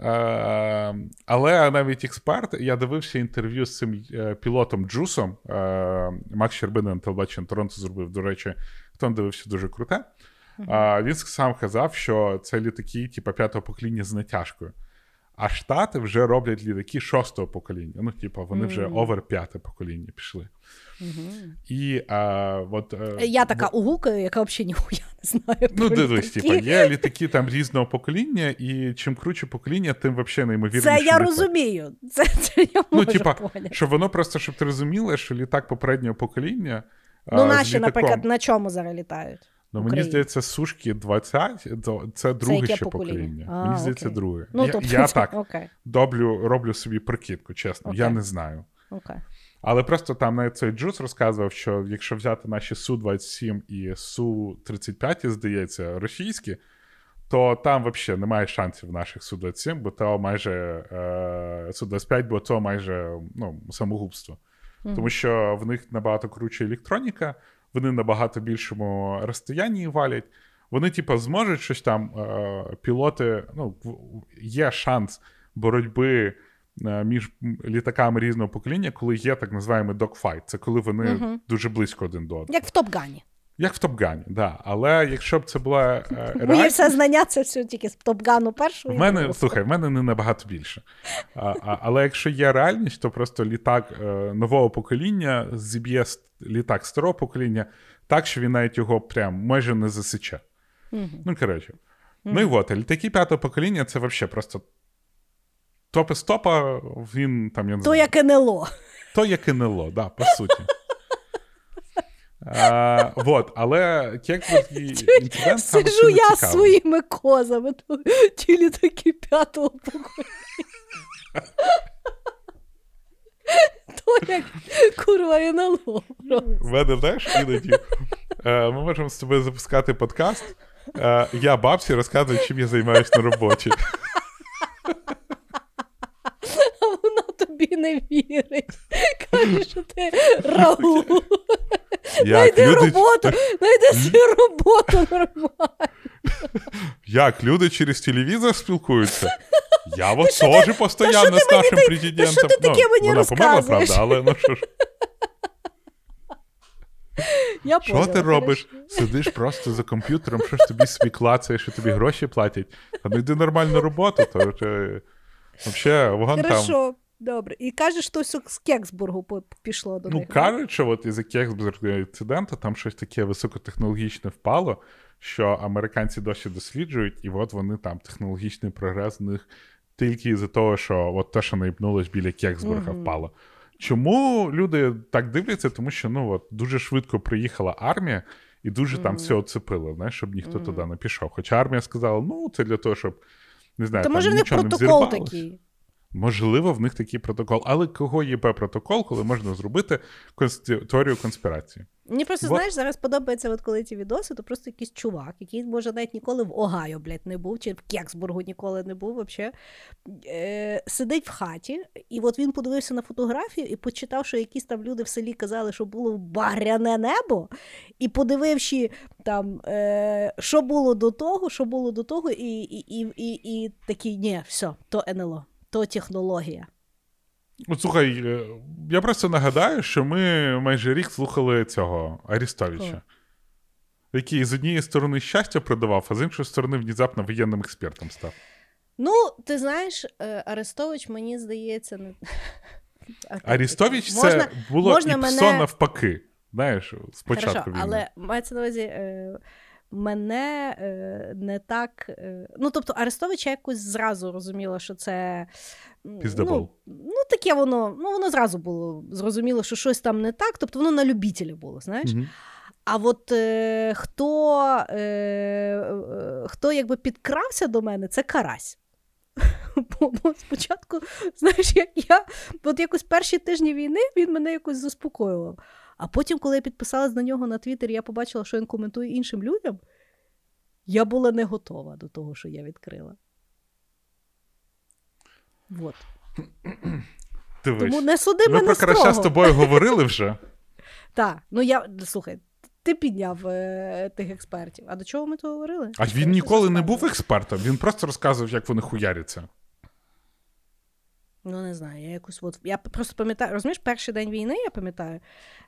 е, але навіть експерт, я дивився інтерв'ю з цим е, пілотом Джусом. Е, Макс Щербина на телебаченні Торонто зробив, до речі, хто не дивився дуже круте. Uh-huh. Він сам казав, що це літаки, типу, п'ятого покоління з натяжкою. А Штати вже роблять літаки шостого покоління. Ну, типу, вони вже mm-hmm. овер п'яте покоління пішли. Mm-hmm. І а, от, е, Я така бо... угукаю, яка взагалі ніхуя не знає. Ну, дивись, типу, є літаки там різного покоління, і чим круче покоління, тим взагалі неймовірніше. Це я літак. розумію. Це це я ну, можу Ну, типа, щоб воно просто, щоб ти розуміла, що літак попереднього покоління. Ну, наші, літаком... наприклад, на чому зараз літають? Ну, мені здається, сушки 20 це друге це ще покоління. покоління. А, мені здається, окей. друге. Ну, я тобто, я так окей. Доблю, роблю собі прикидку, чесно, окей. я не знаю. Окей. Але просто там навіть цей Джус розказував, що якщо взяти наші Су-27 і Су-35, здається, російські, то там взагалі немає шансів наших Су-27, бо то майже е, Су-25, бо то майже ну, самогубство. Mm-hmm. Тому що в них набагато круче електроніка вони на багато більшому розстоянні валять. Вони, типу, зможуть щось там, е, пілоти, ну, є шанс боротьби е, між літаками різного покоління, коли є так називаємо докфайт. Це коли вони угу. дуже близько один до одного. Як в Топгані. Як в Топгані, да. Але якщо б це була е, реальність... Моє все знання це все тільки з Топгану першого. В мене, слухай, в мене не набагато більше. А, а, Але якщо є реальність, то просто літак е, нового покоління зіб'є літак старого покоління так, що він навіть його прям майже не засіче. Mm-hmm. Ну, коротше. Mm-hmm. Ну і от, літаки п'ятого покоління це взагалі просто топи з топа, він там я не То як НЛО. То як НЛО, да, по суті. А, вот, Але кексбурзький інцидент Сиджу я з своїми козами, ті літаки п'ятого покоління. То як курва НЛО. В мене, знаєш, іноді е, ми можемо з тобою запускати подкаст. Е, я бабці розказую, чим я займаюся на роботі. А вона тобі не вірить. Каже, що ти Раул. Найди люди... роботу, найди собі роботу нормально. Як люди через телевізор спілкуються? Я от теж постійно з нашим президентом. Що ти таке ну, мені Вона померла, правда, але ну що ж. Я Що ти робиш? Сидиш просто за комп'ютером, що ж тобі свій клацає, що тобі гроші платять. А не йди нормальну роботу, то взагалі вогон там. Добре. І каже, що з Кексбургу пішло до ну, них. Ну, кажуть, що от із Кексбургу інциденту там щось таке високотехнологічне впало, що американці досі досліджують, і от вони там технологічний прогрес в них тільки із-за того, що от те, що наїбнулось біля Кексбурга, mm впало. Чому люди так дивляться? Тому що ну от дуже швидко приїхала армія і дуже mm там все оцепило, знаєш, щоб ніхто mm туди не пішов. Хоча армія сказала, ну це для того, щоб не знаю, Та там, може в них протокол такий. Можливо, в них такий протокол. Але кого є протокол, коли можна зробити теорію конспірації? Мені просто, Бо... знаєш, зараз подобається, от коли ці відоси, то просто якийсь чувак, який, може, навіть ніколи в Огайо, блядь, не був, чи в Кексбургу ніколи не був, взагалі, е, сидить в хаті, і от він подивився на фотографію і почитав, що якісь там люди в селі казали, що було багряне небо, і подививши там, е, що було до того, що було до того, і, і, і, і, і такий, ні, все, то НЛО то технологія. Ну, Слухай, е, я просто нагадаю, що ми майже рік слухали цього Арістовича, який з однієї сторони щастя продавав, а з іншої сторони, внезапно воєнним експертом став. Ну, ти знаєш, е, Арестович, мені здається, не. Арістович можна, це було можна і мене... навпаки. Знаєш, спочатку. Хорошо, Але мається на увазі. Е мене е, не так. Е, ну, тобто, Арестовича якось зразу розуміло, що це. Ну, ну, таке воно ну, воно зразу було зрозуміло, що щось там не так. Тобто, воно на любителя було, знаєш. А от е, хто е, е, хто якби підкрався до мене, це карась. Бо, бо спочатку, знаєш, як я от якось перші тижні війни він мене якось заспокоював. А потім, коли я підписалась на нього на Твіттері, я побачила, що він коментує іншим людям. Я була не готова до того, що я відкрила. Вот. Тому не суди Ми мене про Караша з тобою говорили вже. Так, ну я слухай, ти підняв е, тих експертів. А до чого ми то говорили? А він ніколи не був експертом, він просто розказував, як вони хуяряться. Ну, не знаю, я якось от. Я просто пам'ятаю, розумієш, перший день війни, я пам'ятаю,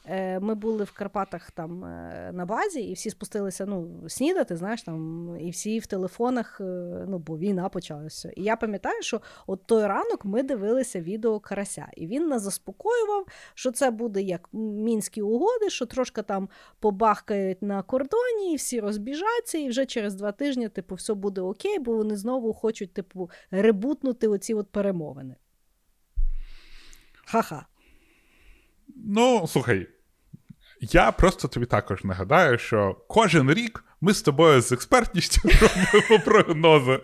е, ми були в Карпатах там е, на базі, і всі спустилися ну, снідати, знаєш, там, і всі в телефонах, е, ну, бо війна почалася. І я пам'ятаю, що от той ранок ми дивилися відео Карася, і він нас заспокоював, що це буде як мінські угоди, що трошки там побахкають на кордоні, і всі розбіжаться, і вже через два тижні, типу, все буде окей, бо вони знову хочуть, типу, ребутнути оці от перемовини. Ха-ха. Ну, слухай, я просто тобі також нагадаю, що кожен рік ми з тобою з експертністю робимо прогнози.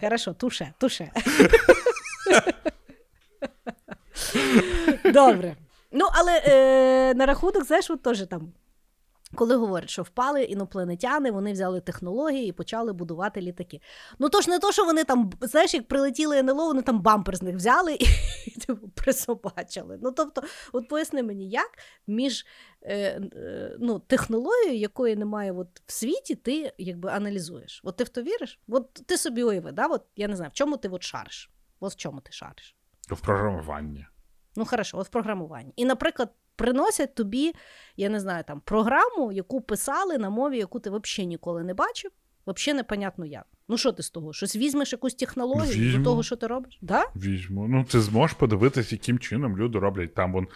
Хорошо, туше, туше. Добре. Ну, але е, на рахунок, знаєш, от теж там коли говорять, що впали інопланетяни, вони взяли технології і почали будувати літаки. Ну то ж не то, що вони там, знаєш, як прилетіли НЛО, вони там бампер з них взяли і, і типу, присобачили. Ну тобто, от поясни мені, як між е, е, ну, технологією, якої немає от в світі, ти якби аналізуєш. От ти в то віриш? От ти собі уяви, да? От, я не знаю, в чому ти от шариш? От в чому ти шариш? В програмуванні. Ну, хорошо, от в програмуванні. І, наприклад, приносять тобі, я не знаю, там програму, яку писали на мові, яку ти взагалі ніколи не бачив. Взагалі непонятно як. Ну, що ти з того? Щось візьмеш якусь технологію Візьму. до того, що ти робиш? Да? Візьму. Ну, ти зможеш подивитися, яким чином люди роблять там. Вон...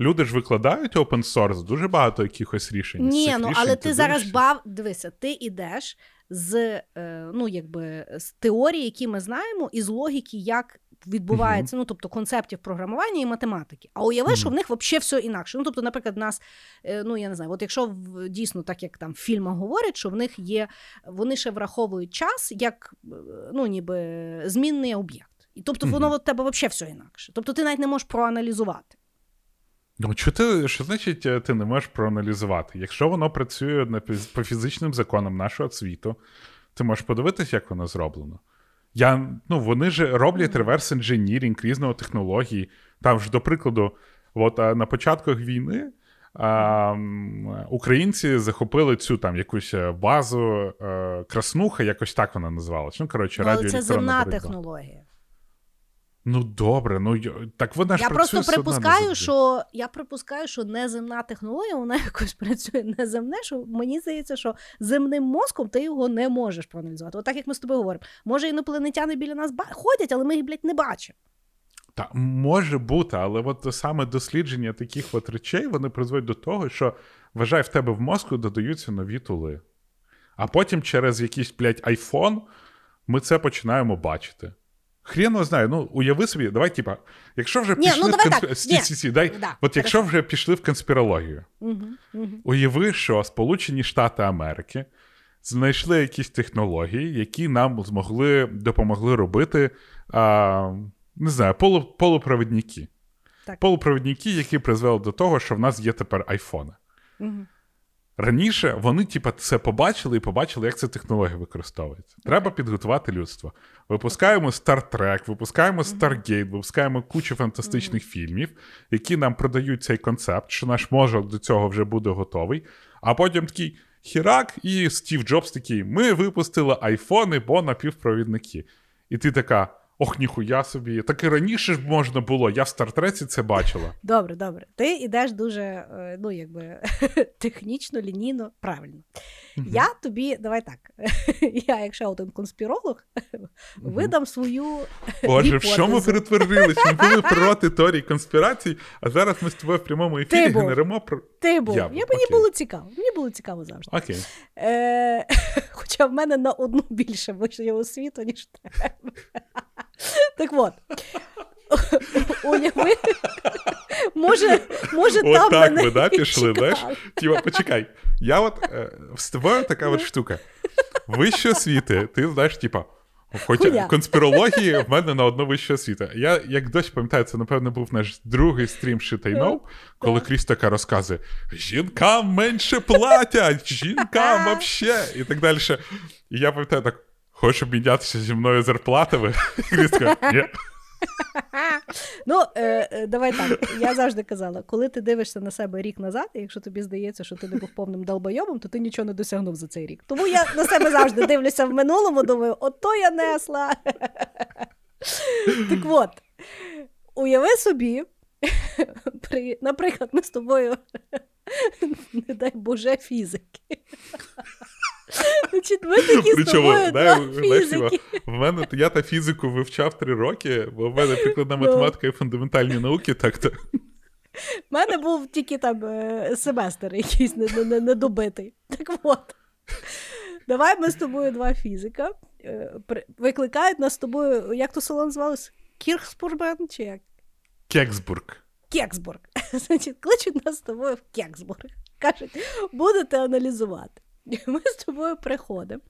Люди ж викладають open source, дуже багато якихось рішень. Ні, цих ну рішень, але ти, ти зараз бав. Дивися, ти йдеш з е, ну, якби, з теорії, які ми знаємо, і з логіки, як відбувається, uh-huh. ну тобто концептів програмування і математики. А уяви, uh-huh. що в них взагалі все інакше. Ну тобто, наприклад, нас, е, ну я не знаю, от якщо дійсно, так як там в фільмах говорять, що в них є, вони ще враховують час як е, ну, ніби змінний об'єкт. І тобто, воно в тебе взагалі все інакше. Тобто, ти навіть не можеш проаналізувати. Ну, що ти, що значить, е, ти не можеш проаналізувати? Якщо воно працює по фізичним законам нашого світу, ти можеш подивитися, як воно зроблено. Я, ну, Вони ж роблять реверс інженірінг різного технології. Там ж, до прикладу, от на початках війни а, українці захопили цю там якусь е, базу а, е, краснуха, якось так вона називалась. Ну, коротше, радіо Це земна технологія. Ну добре, ну так вона ж я працює просто припускаю, що я припускаю, що неземна технологія, вона якось працює неземне. Що мені здається, що земним мозком ти його не можеш проаналізувати. Отак, як ми з тобою говоримо. Може, інопланетяни біля нас ба- ходять, але ми їх, блядь, не бачимо. Та може бути, але от саме дослідження таких от речей вони призводять до того, що вважай, в тебе в мозку додаються нові тули. А потім через якийсь, блядь, айфон ми це починаємо бачити. Хрен знає, ну уяви собі, давай, типа, якщо вже Ні, пішли ну, в давай конспі... так, Сі, ні. сі, сі, дай... Да, От якщо вже пішли в конспірологію, Угу, угу. уяви, що Сполучені Штати Америки знайшли якісь технології, які нам змогли допомогли робити, а, не знаю, полу, полупровідники. Так. Полупровідники, які призвели до того, що в нас є тепер айфони. Угу. Раніше вони, типа, це побачили і побачили, як ця технологія використовується. Треба підготувати людство. Випускаємо Star Trek, випускаємо Stargate, випускаємо кучу фантастичних фільмів, які нам продають цей концепт, що наш мозок до цього вже буде готовий. А потім такий хірак, і Стів Джобс такий: ми випустили айфони, бо напівпровідники. І ти така. Ох, ніхуя собі. Так і раніше ж можна було. Я в Стартреці це бачила. Добре, добре. Ти йдеш дуже, е, ну, якби технічно, лінійно, правильно. Я тобі, давай так. Я, якщо один конспіролог, видам свою. Боже, в що ми гіпотезу. перетворились? Ми були проти теорії конспірацій, а зараз ми з тобою в прямому ефірі Ти генеримо про. Ти був. Я мені окей. було цікаво. Мені було цікаво завжди. Окей. Е, хоча в мене на одну більше вищого освіту, ніж тебе. Так от. Уяви, може, може там Отак мене ми да, пішли, знаєш? чекали. Почекай. Я от е, з тобою така от штука. Вища освіти, ти знаєш, типа. Хоча Хуя. конспірології в мене на одну вищу освіту. Я як досі пам'ятаю, це напевно був наш другий стрім Know, коли Кріс така розказує: жінкам менше платять, жінкам вообще, і так далі. І я пам'ятаю так: хочеш обмінятися зі мною зарплатами? Кріс така, ні. Ну, е, е, давай так. Я завжди казала, коли ти дивишся на себе рік назад, і якщо тобі здається, що ти не був повним долбойобом, то ти нічого не досягнув за цей рік. Тому я на себе завжди дивлюся в минулому, думаю, ото я несла. Так от, уяви собі, при, наприклад, ми з тобою, не дай Боже, фізики. Значить, ми такі з тобою знає, два фізики. в мене я та фізику вивчав три роки, бо в мене прикладна Ну. математика і фундаментальні науки, так то. У мене був тільки там е, семестр якийсь не- не- не- недобитий. Так от. Давай ми з тобою два фізика. е, Викликають нас з тобою, як то село називалось? Кірхспурбен чи як? Кексбург. Кексбург. Значить, кличуть нас з тобою в Кексбург. Кажуть, будете аналізувати. Ми з тобою приходимо.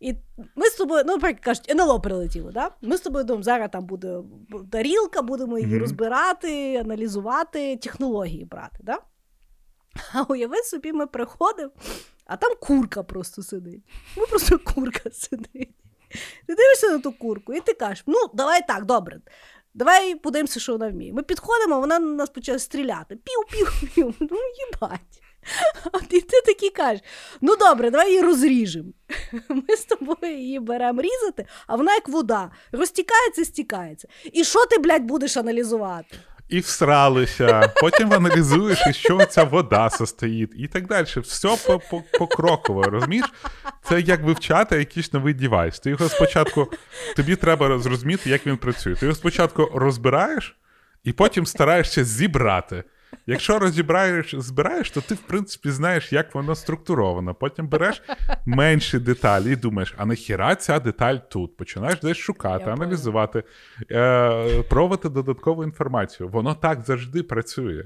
І ми з тобою, ну, наприклад, кажуть, НЛО прилетіло, да? Ми з тобою думаємо, зараз там буде тарілка, будемо її Мгм. розбирати, аналізувати, технології брати, да? А уяви собі, ми приходимо, а там курка просто сидить. Ну, просто курка сидить. Ти дивишся на ту курку, і ти кажеш: ну, давай так, добре. Давай подивимося, що вона вміє. Ми підходимо, вона на нас почала стріляти. Пів-пів-пів. Ну, їбать. А ти, ти такий кажеш: ну добре, давай її розріжемо. Ми з тобою її беремо різати, а вона як вода. Розтікається, стікається. І що ти, блядь, будеш аналізувати? І всралися, потім аналізуєш, із чого ця вода состоїть, і так далі. Все по- по- покроково, розумієш? Це як вивчати якийсь новий девайс. Ти його спочатку, тобі треба зрозуміти, як він працює. Ти його спочатку розбираєш, і потім стараєшся зібрати. Якщо розібраєш, збираєш, то ти, в принципі, знаєш, як воно структуровано. Потім береш менші деталі і думаєш, а нахіра ця деталь тут? Починаєш десь шукати, Я аналізувати, е, пробувати додаткову інформацію. Воно так завжди працює.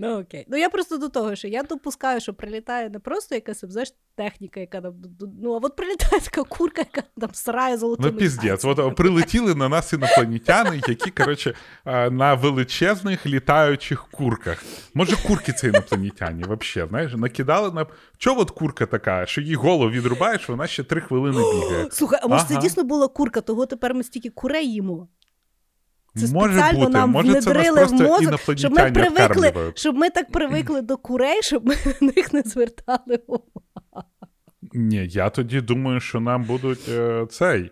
Ну окей. Ну я просто до того, що я допускаю, що прилітає не просто якась знаєш, техніка, яка там. Ну, а от прилітає така курка, яка там срає золотими. Ну, піздець. От прилетіли на нас інопланетяни, які, коротше, на величезних літаючих курках. Може, курки це інопланетяні, взагалі, знаєш, накидали на. Чого от курка така, що їй голову відрубаєш, вона ще три хвилини бігає. Слухай, а може це дійсно була курка, того тепер ми стільки курей їмо. Це Може спеціально бути, нам може, внедрили в мозок, щоб ми привикли, щоб ми так привикли до курей, щоб ми на них не звертали увагу. Ні, я тоді думаю, що нам будуть е, цей.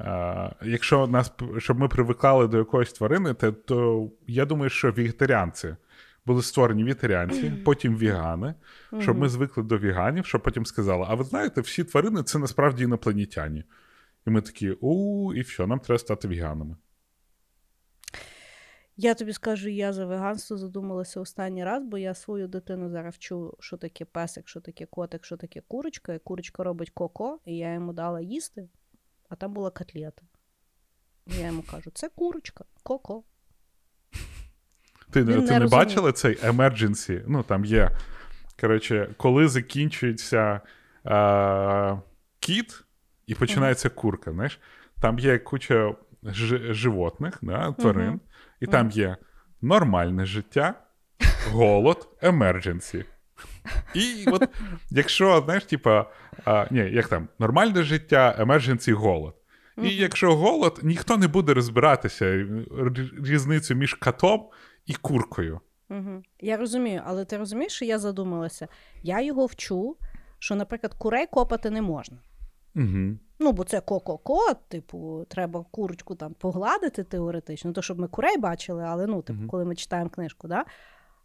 Е, якщо нас щоб ми привикали до якоїсь тварини, то, то я думаю, що вегетаріанці були створені вегетаріанці, потім вігани, щоб ми звикли до віганів, щоб потім сказали: а ви знаєте, всі тварини це насправді інопланетяні. І ми такі, у, і все, нам треба стати веганами. Я тобі скажу, я за веганство задумалася останній раз, бо я свою дитину зараз вчу, що таке песик, що таке котик, що таке курочка. І курочка робить коко, і я йому дала їсти, а там була котлета. І я йому кажу: це курочка, коко. Ти, ти не не, бачила цей emergency? Ну, там є. Коротше, коли закінчується е- кіт і починається курка, знаєш, там є куча ж- животних, да, тварин, І там є нормальне життя, голод, emergency. І от якщо, знаєш, типа, а, ні, як там, нормальне життя, emergency, голод. І якщо голод, ніхто не буде розбиратися різницю між котом і куркою. Угу. Я розумію, але ти розумієш, що я задумалася? Я його вчу, що, наприклад, курей копати не можна. Угу. Ну, бо це ко-ко-ко, типу, треба курочку там погладити теоретично, то щоб ми курей бачили, але ну, типу, коли ми читаємо книжку, да?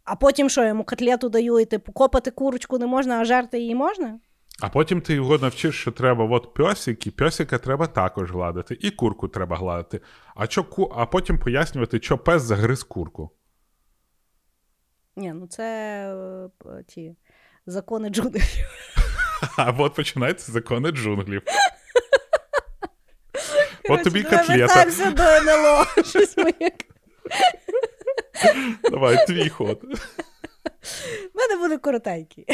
А потім що, йому котлету даю, і типу, копати курочку не можна, а жерти її можна? А потім ти його навчиш, що треба от пьосик, і пьосика треба також гладити, і курку треба гладити. А, чо, а потім пояснювати, що пес загриз курку. Ні, ну це е, ті закони джунглів. А от починаються закони джунглів. От тобі котлета. до НЛО. Щось. Давай, твій ход. У мене буде коротенький.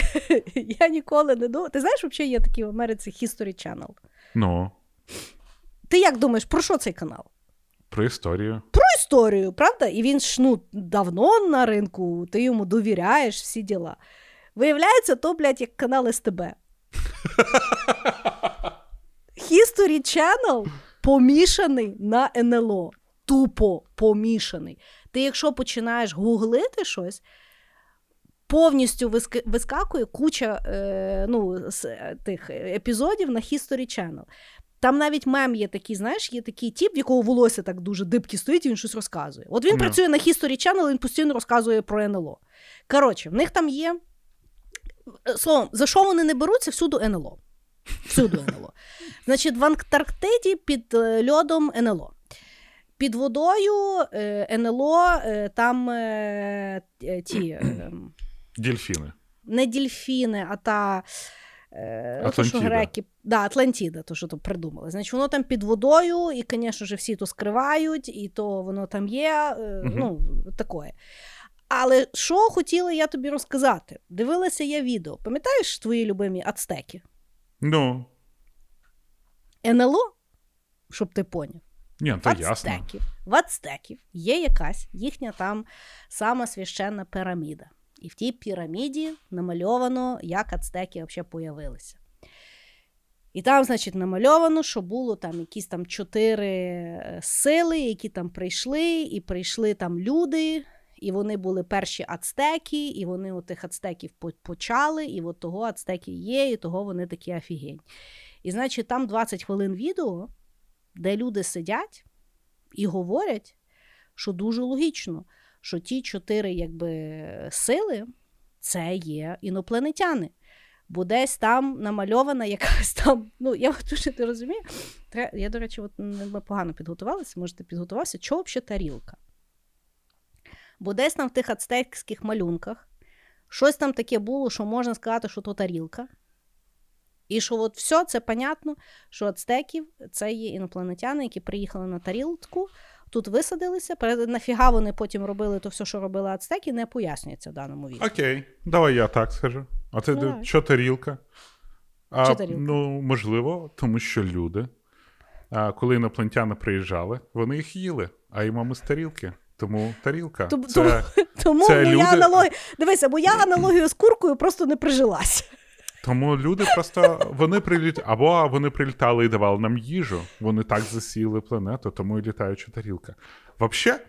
Я ніколи не думала. Ти знаєш, взагалі є такий в Америці History Channel. Ну, Ти як думаєш, про що цей канал? про історію. Про історію, правда? І він ж ну, давно на ринку, ти йому довіряєш всі діла. Виявляється, то, блядь, як канал СТБ. History Channel помішаний на НЛО. Тупо помішаний. Ти, якщо починаєш гуглити щось, повністю виск- вискакує куча е, ну, е, тих епізодів на History Channel. Там навіть мем є такий, знаєш, є такий тіп, в якого волосся так дуже дибки стоїть, і він щось розказує. От він Ну. працює на History Channel, він постійно розказує про НЛО. Коротше, в них там є. Е, Словом, за що вони не беруться, всюди НЛО. Всюди НЛО. Значить, в Антарктиді під е, льодом НЛО. Під водою е, НЛО, там ті. е, Дільфіни. не дільфіни, а та. Е, то, що Атлантіда. греки, да, Атлантіда, то, що то придумали. Значить, воно там під водою, і, звісно ж, всі то скривають, і то воно там є. Мгм. Ну, таке. Але що хотіла я тобі розказати? Дивилася я відео. Пам'ятаєш твої любимі ацтеки? Ну, НЛО, щоб ти поняв. ні, В то ясно. в ацтеків є якась їхня там сама священна піраміда. І в тій піраміді намальовано, як ацтеки взагалі появилися. І там, значить, намальовано, що було там якісь там чотири е, сили, які там прийшли, і прийшли там люди, і вони були перші ацтеки, і вони у тих ацтеків почали, і от того ацтеки є, і того вони такі офігень. І значить, там 20 хвилин відео, де люди сидять і говорять, що дуже логічно, що ті чотири якби, сили це є інопланетяни. Бо десь там намальована якась там. Ну, я дуже ти розумію. Я, до речі, от ми погано підготувалися, може, ти підготувався. Чого взагалі тарілка? Бо десь там в тих ацтекських малюнках щось там таке було, що можна сказати, що то тарілка. І що от все це понятно, що ацтеків це є інопланетяни, які приїхали на тарілку, тут висадилися. Нафіга вони потім робили то все, що робили ацтеки, не пояснюється в даному відео. Окей, давай я так скажу. А ти Давай. що тарілка? А, тарілка? Ну, можливо, тому що люди, а, коли інопланетяни приїжджали, вони їх їли, а їмо з тарілки. Тому тарілка. Тому- це, Тому Це моя люди- аналогія. Дивися, моя аналогія з куркою просто не прижилася. Тому люди просто вони приліт... або вони прилітали і давали нам їжу. Вони так засіяли планету, тому і літаюча тарілка. Взагалі,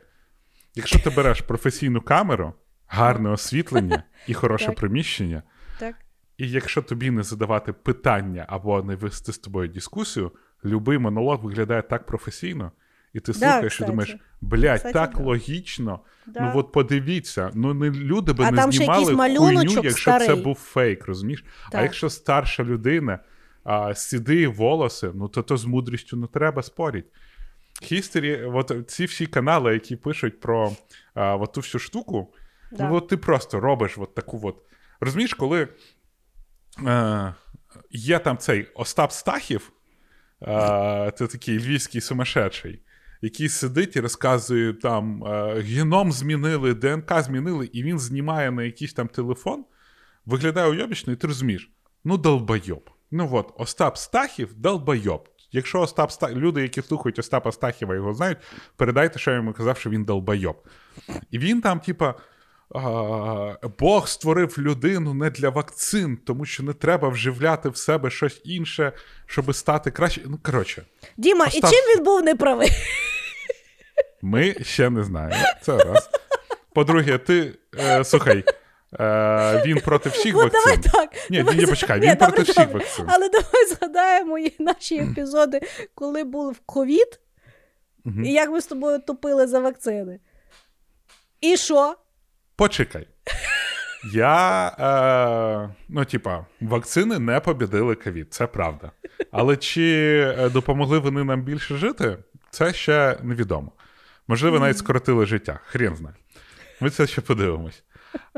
якщо ти береш професійну камеру, гарне освітлення і хороше Так. приміщення, Так. і якщо тобі не задавати питання або не вести з тобою дискусію, любий монолог виглядає так професійно, і ти слухаєш і думаєш, блядь, Кстати, так да. логічно. Да. Ну от подивіться, ну не люди би А не там знімали хуйню, якщо це був фейк, розумієш? А якщо старша людина а, сіди волоси, ну то то з мудрістю не треба спорити. Хістері, от ці всі канали, які пишуть про а, от ту всю штуку, Да. ну от ти просто робиш от таку от. Розумієш, коли е, є там цей Остап Стахів, це такий львівський сумасшедший, який сидить і розказує там е, геном змінили, ДНК змінили, і він знімає на якийсь там телефон, виглядає уйобічно, і ти розумієш, ну долбойоб. Ну от, Остап Стахів долбойоб. Якщо Остап Ста... люди, які слухають Остапа Стахіва, його знають, передайте, що я йому казав, що він долбойоб. І він там, типа. Бог створив людину не для вакцин, тому що не треба вживляти в себе щось інше, щоб стати краще. Ну, коротше, Діма, Остап- і чим він був неправий? Ми ще не знаємо. Це раз. По-друге, ти е, слухай, е, він проти всіх От давай вакцин. так. Ні, давай ні, почекай, Ні, він добре, проти всіх добре. вакцин. Але давай згадаємо наші епізоди, коли були в ковід, і як ми з тобою тупили за вакцини. І що? Почекай. Я, е, ну, типа, вакцини не побідили ковід, це правда. Але чи е, допомогли вони нам більше жити, це ще невідомо. Можливо, навіть скоротили життя. Хрен знає. Ми це ще подивимось.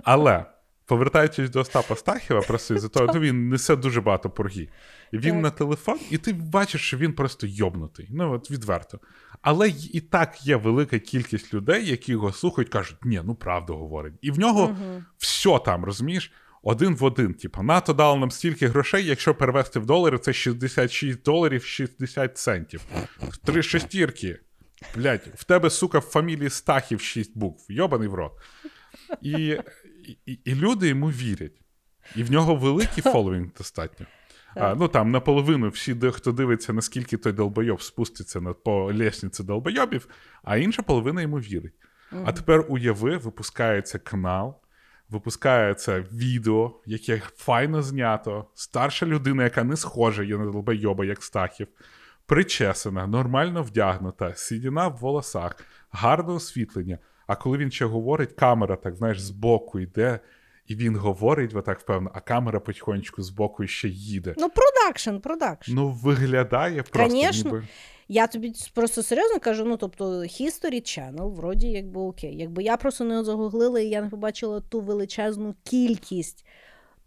Але, повертаючись до Остапа Стахіва, просто із-за того, він несе дуже багато пурги. І він Так. на телефон, і ти бачиш, що він просто йобнутий. Ну, от відверто. Але і так є велика кількість людей, які його слухають, кажуть, ні, ну правду говорить. І в нього все там, розумієш? Один в один. Типу, НАТО дало нам стільки грошей, якщо перевести в долари, це 66 доларів 60 центів. Три шестірки. Блять, в тебе, сука, в фамілії Стахів 6 букв. Йобаний в рот. І, і, і люди йому вірять. І в нього великий фоловінг достатньо. А, ну там наполовину всі, хто дивиться, наскільки той долбойоб спуститься на, по лісниці долбойобів, а інша половина йому вірить. А тепер уяви, випускається канал, випускається відео, яке файно знято. Старша людина, яка не схожа є на долбойоба, як Стахів, причесана, нормально вдягнута, сідіна в волосах, гарне освітлення. А коли він ще говорить, камера так, знаєш, збоку йде, і він говорить, отак впевнено, а камера потихонечку збоку ще їде. Ну, продакшн, продакшн. Ну, виглядає просто Конечно. ніби. Я тобі просто серйозно кажу: ну тобто, History Channel, вроді якби окей. Якби я просто не загуглила і я не побачила ту величезну кількість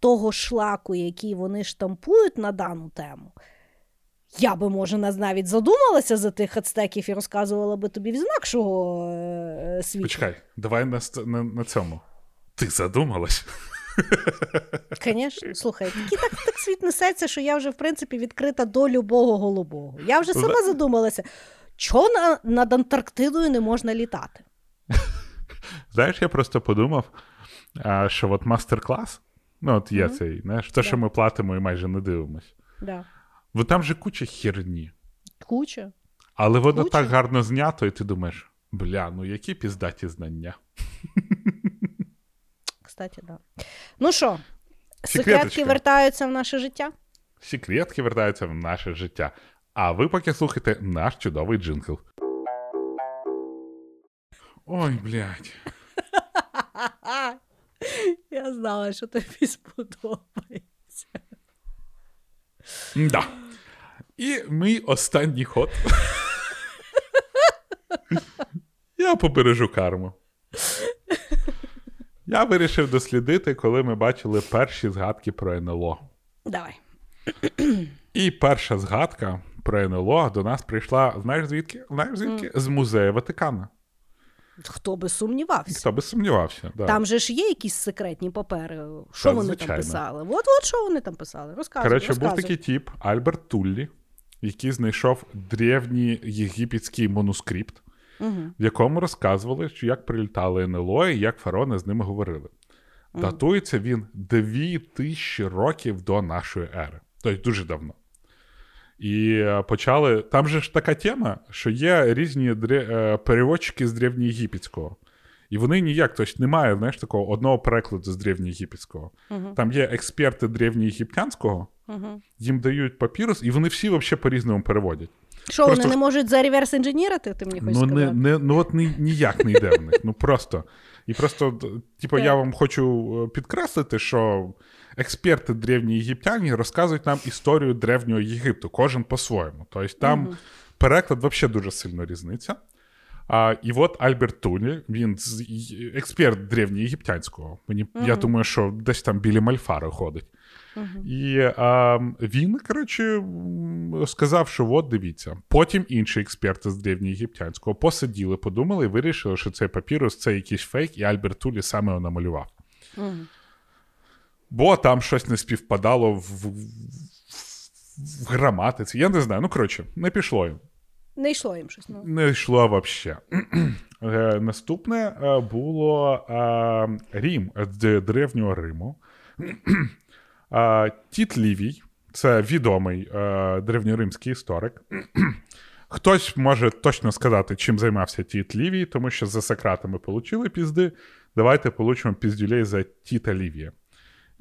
того шлаку, який вони штампують на дану тему. Я би, може, нас навіть задумалася за тих ацтеків і розказувала би тобі з інакшого е, світу. Почекай, давай на, на, на цьому. Ти задумалась? Звісно, слухай, так, так світ несеться, що я вже, в принципі, відкрита до любого голубого. Я вже сама задумалася, чого на, над Антарктидою не можна літати? Знаєш, я просто подумав, що от мастер-клас, ну, от є Мгм. цей, знаєш, те, що ми платимо і майже не дивимось. Да. Бо там же куча херні. Куча. Але воно Куча. так гарно знято, і ти думаєш, бля, ну які піздаті знання. Кстати, да. Ну що, секретки вертаються в наше життя? Секретки вертаються в наше життя. А ви поки слухайте наш чудовий джингл. Ой, блядь. Я знала, що тобі сподобається. Да. І мій останній ход. Я побережу карму. Я вирішив дослідити, коли ми бачили перші згадки про НЛО. Давай. І перша згадка про НЛО до нас прийшла, знаєш звідки? Знаєш звідки? З музею Ватикана. Хто би сумнівався? Хто би сумнівався. Да. Там же ж є якісь секретні папери. Що вони звичайно. там писали? От, от що вони там писали? Розказуй, Коротше, був такий тіп Альберт Туллі, який знайшов древній єгипетський манускрипт, Угу. в якому розказували, що як прилітали НЛО і як фараони з ними говорили. Датується він 2000 років до нашої ери. Тобто дуже давно. І е, почали. Там же ж така тема, що є різні дре- е, переводчики з древньоєгипетського. І вони ніяк, тобто немає, знаєш, такого одного перекладу з древньоєгипетського. Угу. Там є експерти древньоєгиптянського, Угу. їм дають папірус, і вони всі взагалі по-різному переводять. Що, Просто- вони не можуть за реверс інженірити, ти мені хочеш Ну, не, сказати? не, ну от ні, ніяк не йде в них. Ну просто. І просто, типу, я вам хочу е, підкреслити, що експерти древні єгиптяні розказують нам історію древнього Єгипту, кожен по-своєму. Тобто там переклад взагалі дуже сильно різниця. А, і от Альберт Тулі, він експерт древньоєгиптянського. Мені, Я думаю, що десь там біля Мальфари ходить. І а, він, коротше, сказав, що от дивіться. Потім інші експерти з древньоєгиптянського посиділи, подумали і вирішили, що цей папірус це якийсь фейк, і Альберт Тулі саме його намалював. Бо там щось не співпадало в, в, в граматиці. Я не знаю. Ну, коротше, не пішло їм. Не йшло їм щось. Ну. Не йшло взагалі. Е, Наступне е, було е, Рім з древнього Риму. Е, Тіт Лівій, це відомий древньоримський історик. Хтось може точно сказати, чим займався Тіт Лівій, тому що за Сократами получили пізди. Давайте получимо піздюлей за Тіта Лівія.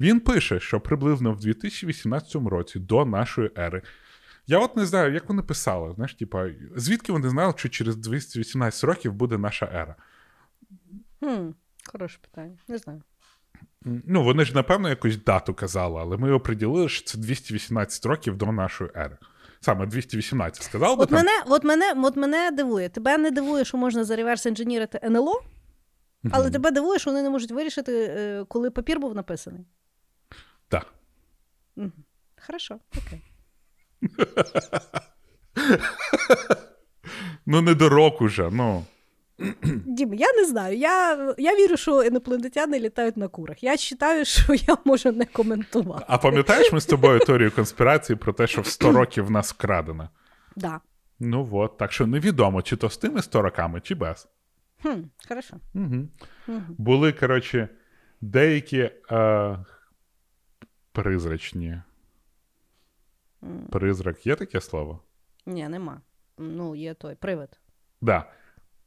Він пише, що приблизно в 2018 році до нашої ери. Я от не знаю, як вони писали. Знаєш, типа, звідки вони знали, що через 218 років буде наша ера? Хм, хороше питання. Не знаю. Ну, вони ж, напевно, якусь дату казали, але ми оприділили, що це 218 років до нашої ери. Саме 218 сказав би От там. мене, от, мене, от мене дивує. Тебе не дивує, що можна зареверс інженірити НЛО, але тебе дивує, що вони не можуть вирішити, е, коли папір був написаний. Хорошо, окей. Ну, не до року вже, ну. Дім, я не знаю. Я, я вірю, що інопланетяни літають на курах. Я вважаю, що я можу не коментувати. А пам'ятаєш ми з тобою теорію конспірації про те, що в 100 років в нас вкрадено? Да. Ну от, так що невідомо, чи то з тими 100 роками, чи без. Хм, хорошо. Угу. Угу. Були, коротше, деякі е, призрачні. Призрак є таке слово? Ні, нема. Ну, є той привид. Да.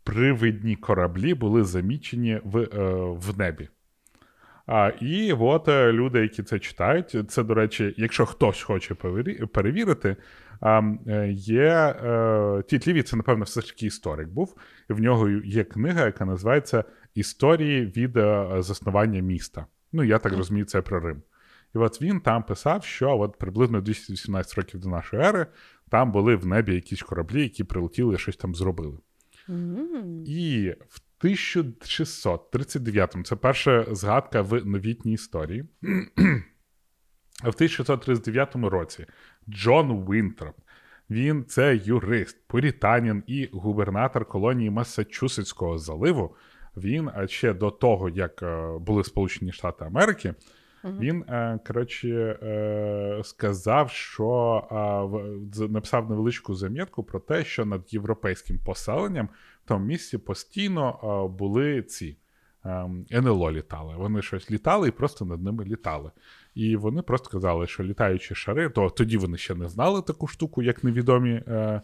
Привидні кораблі були замічені в, е, в небі. А, і от е, люди, які це читають, це, до речі, якщо хтось хоче перевірити, е, є е, Тіт Лівій, це, напевно, все ж таки історик був. І в нього є книга, яка називається Історії від заснування міста. Ну, я так розумію, це про Рим. І от він там писав, що от приблизно 218 років до нашої ери там були в небі якісь кораблі, які прилетіли і щось там зробили. М. І в 1639-му, це перша згадка в новітній історії. В 1639 році Джон Вінтроп, він це юрист, пурітанін і губернатор колонії Массачусетського заливу. Він а ще до того, як е, були Сполучені Штати Америки, він, е, коротше, е, сказав, що написав невеличку замітку про те, що над європейським поселенням в тому місці постійно були ці ем, НЛО літали. Вони щось літали і просто над ними літали. І вони просто казали, що літаючі шари, то тоді вони ще не знали таку штуку, як невідомі. Е,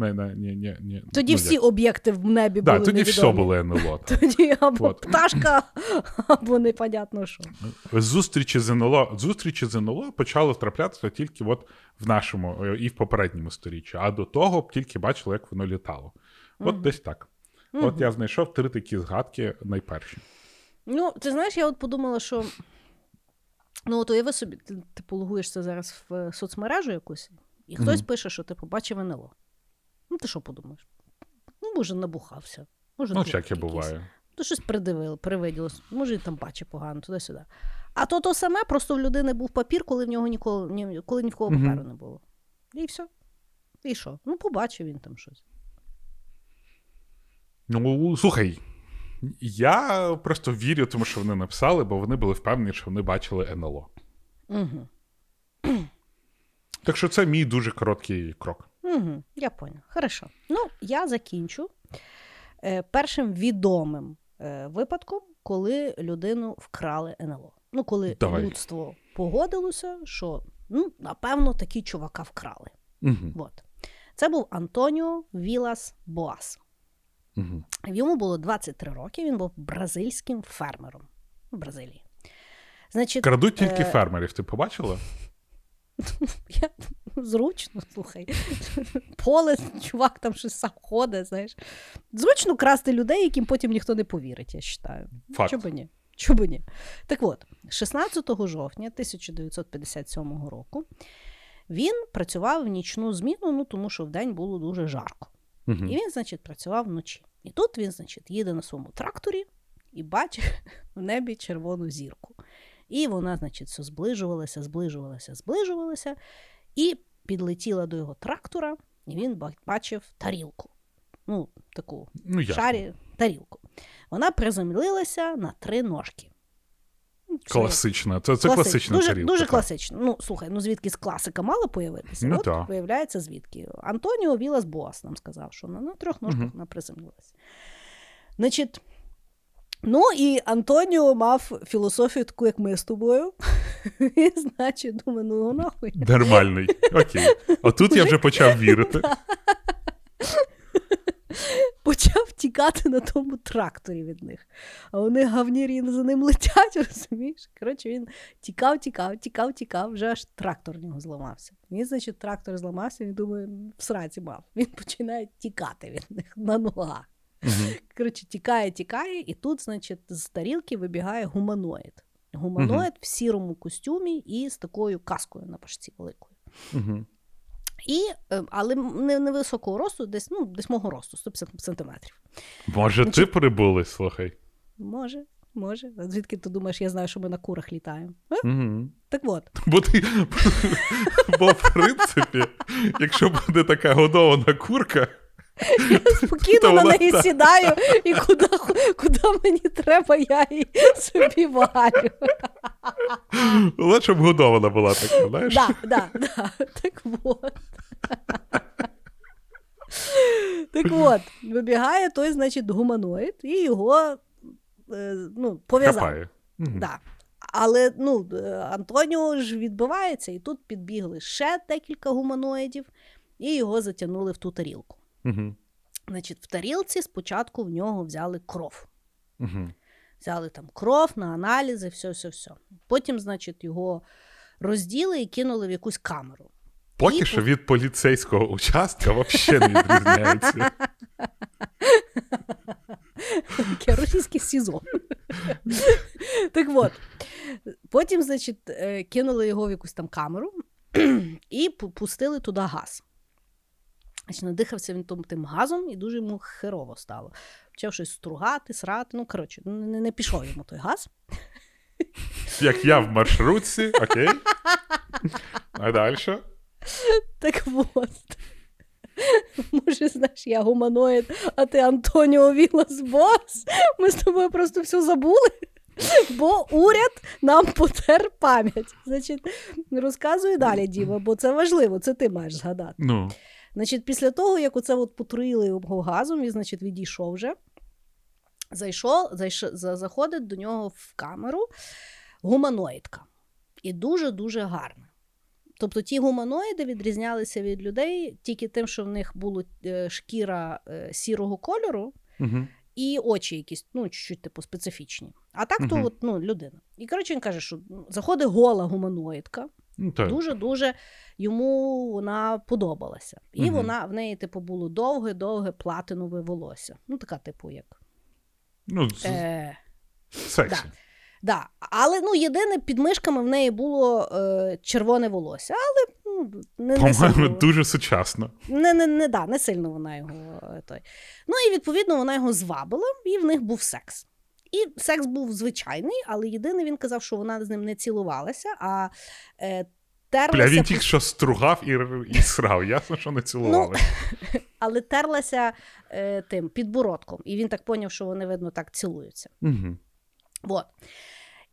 не, не, ні, ні, ні, Тоді ну, всі як- об'єкти в небі да, були тоді невідомі. все було НЛО. Тоді або От. пташка, або непонятно що. Зустрічі з НЛО, зустрічі з НЛО почали траплятися тільки от в нашому е, і в попередньому сторіччі, а до того б тільки бачили, як воно літало. От десь так. От я знайшов три такі згадки найперші. Ну, ти знаєш, я от подумала, що. Ну, от уяви собі, ти, ти пологуєшся зараз в е, соцмережу якусь, і хтось Мгм. пише, що ти побачив НЛО. Ну, ти що подумаєш? Ну, може, набухався. Може, Ну, всяке буває. То щось придивило, привиділось, може, і там бачить погано, туди-сюди. А то то саме, просто в людини був папір, коли в нього ніколи ні, коли ні в кого паперу не було. І все. І що? Ну, побачив він там щось. Ну, слухай, я просто вірю, тому що вони написали, бо вони були впевнені, що вони бачили НЛО. Угу. Так що це мій дуже короткий крок. Угу, я поняла. Хорошо. Ну, я закінчу е, першим відомим е, випадком, коли людину вкрали НЛО. Ну, коли Давай. людство погодилося, що ну, напевно такі чувака вкрали. Угу. От. Це був Антоніо Вілас Боас. Угу. Йому було 23 роки, він був бразильським фермером в Бразилії. Значить, Крадуть тільки е, фермерів, ти побачила? Я, зручно, слухай. Поле, чувак там щось сам ходить, знаєш. Зручно красти людей, яким потім ніхто не повірить, я вважаю. Факт. Чого ні? Б ні? Так от, 16 жовтня 1957 року він працював в нічну зміну, ну тому що вдень було дуже жарко. Мгм. І він, значить, працював вночі. І тут він, значить, їде на своєму тракторі і бачить в небі червону зірку. І вона, значить, все зближувалася, зближувалася, зближувалася, і підлетіла до його трактора, і він бачив тарілку. Ну, таку Ну, шарі тарілку. Вона приземлилася на три ножки. Ну, Класична. Це, це Класич- класична дуже, тарілка. Дуже так. класично. Ну, слухай, ну звідки з класика мала появитися? Ну, От так. виявляється, звідки. Антоніо Вілас Боас нам сказав, що на, на трьох ножках Мгм. вона приземлилася. Значить, ну і Антоніо мав філософію таку, як ми з тобою. І, значить, думаю, ну його нахуй. Нормальний. Окей. Отут я вже почав вірити. Почав тікати на тому тракторі від них. А вони гавнірі за ним летять, розумієш? Коротше, він тікав, тікав, тікав, тікав, вже аж трактор в нього зламався. Він, значить, трактор зламався, він думає, в сраці мав. Він починає тікати від них на ногах. Коротше, тікає, тікає, і тут, значить, з тарілки вибігає гуманоїд. Гуманоїд в сірому костюмі і з такою каскою на пашці великою. Мгм. І, е, але не, невисокого росту, десь, ну, десь мого росту, 150 сантиметрів. Може, ти прибули, слухай. Може, може. Звідки ти думаєш, я знаю, що ми на курах літаємо? Угу. Так от, Бо ти. Бо, в принципі, якщо буде така годована курка, спокійно на неї сідаю, і куди, куди мені треба, я її собі варю. лучше щоб годована була така, знаєш? Да, да, да. Так от. Так от, вибігає той, значить, гуманоїд, і його е, ну, пов'язав. Да. Але ну, е, Антоніо ж відбивається, і тут підбігли ще декілька гуманоїдів, і його затягнули в ту тарілку. Мгм. Значить, в тарілці спочатку в нього взяли кров. Мгм. Взяли там кров на аналізи, все, все, все. Потім, значить, його розділи і кинули в якусь камеру. Поки І що від поліцейського участка взагалі не відрізняється. Російське СІЗО. так от. Потім, значить, е, кинули його в якусь там камеру і пустили туди газ. Значить, надихався він тим, тим газом, і дуже йому херово стало. Почав щось стругати, срати. Ну, коротше, не, не пішов йому той газ. Як я в маршрутці, окей. А далі? Так от. Може, знаєш, я гуманоїд, а ти Антоніо Вілас Бос. Ми з тобою просто все забули. Бо уряд нам потер пам'ять. Значить, розказую далі, Діма, бо це важливо, це ти маєш згадати. Ну. Значить, після того, як оце от потруїли його газом, він, значить, відійшов вже. Зайшов, зайш... за- заходить до нього в камеру гуманоїдка. І дуже-дуже гарна. Тобто ті гуманоїди відрізнялися від людей тільки тим, що в них була е, шкіра е, сірого кольору Угу. і очі якісь, ну, чуть-чуть, типу, специфічні. А так то Мгм. от, ну, людина. І коротше він каже, що ну, заходить гола гуманоїдка, Ну, так. дуже-дуже йому вона подобалася. І Мгм. вона в неї, типу, було довге-довге платинове волосся. Ну, така, типу, як. Ну, Е, сексі. да. Але ну, єдине, під мишками в неї було е, червоне волосся. Але ну, не, не, По-моєму, сильно, дуже сучасно. не, не, не, да, не сильно вона його. е, Той. Ну і відповідно вона його звабила, і в них був секс. І секс був звичайний, але єдине він казав, що вона з ним не цілувалася, а е, терлася. Бля, він тільки що стругав і, і срав. Ясно, що не цілували. але терлася е, тим підбородком. І він так поняв, що вони, видно, так цілуються. Угу. Вот.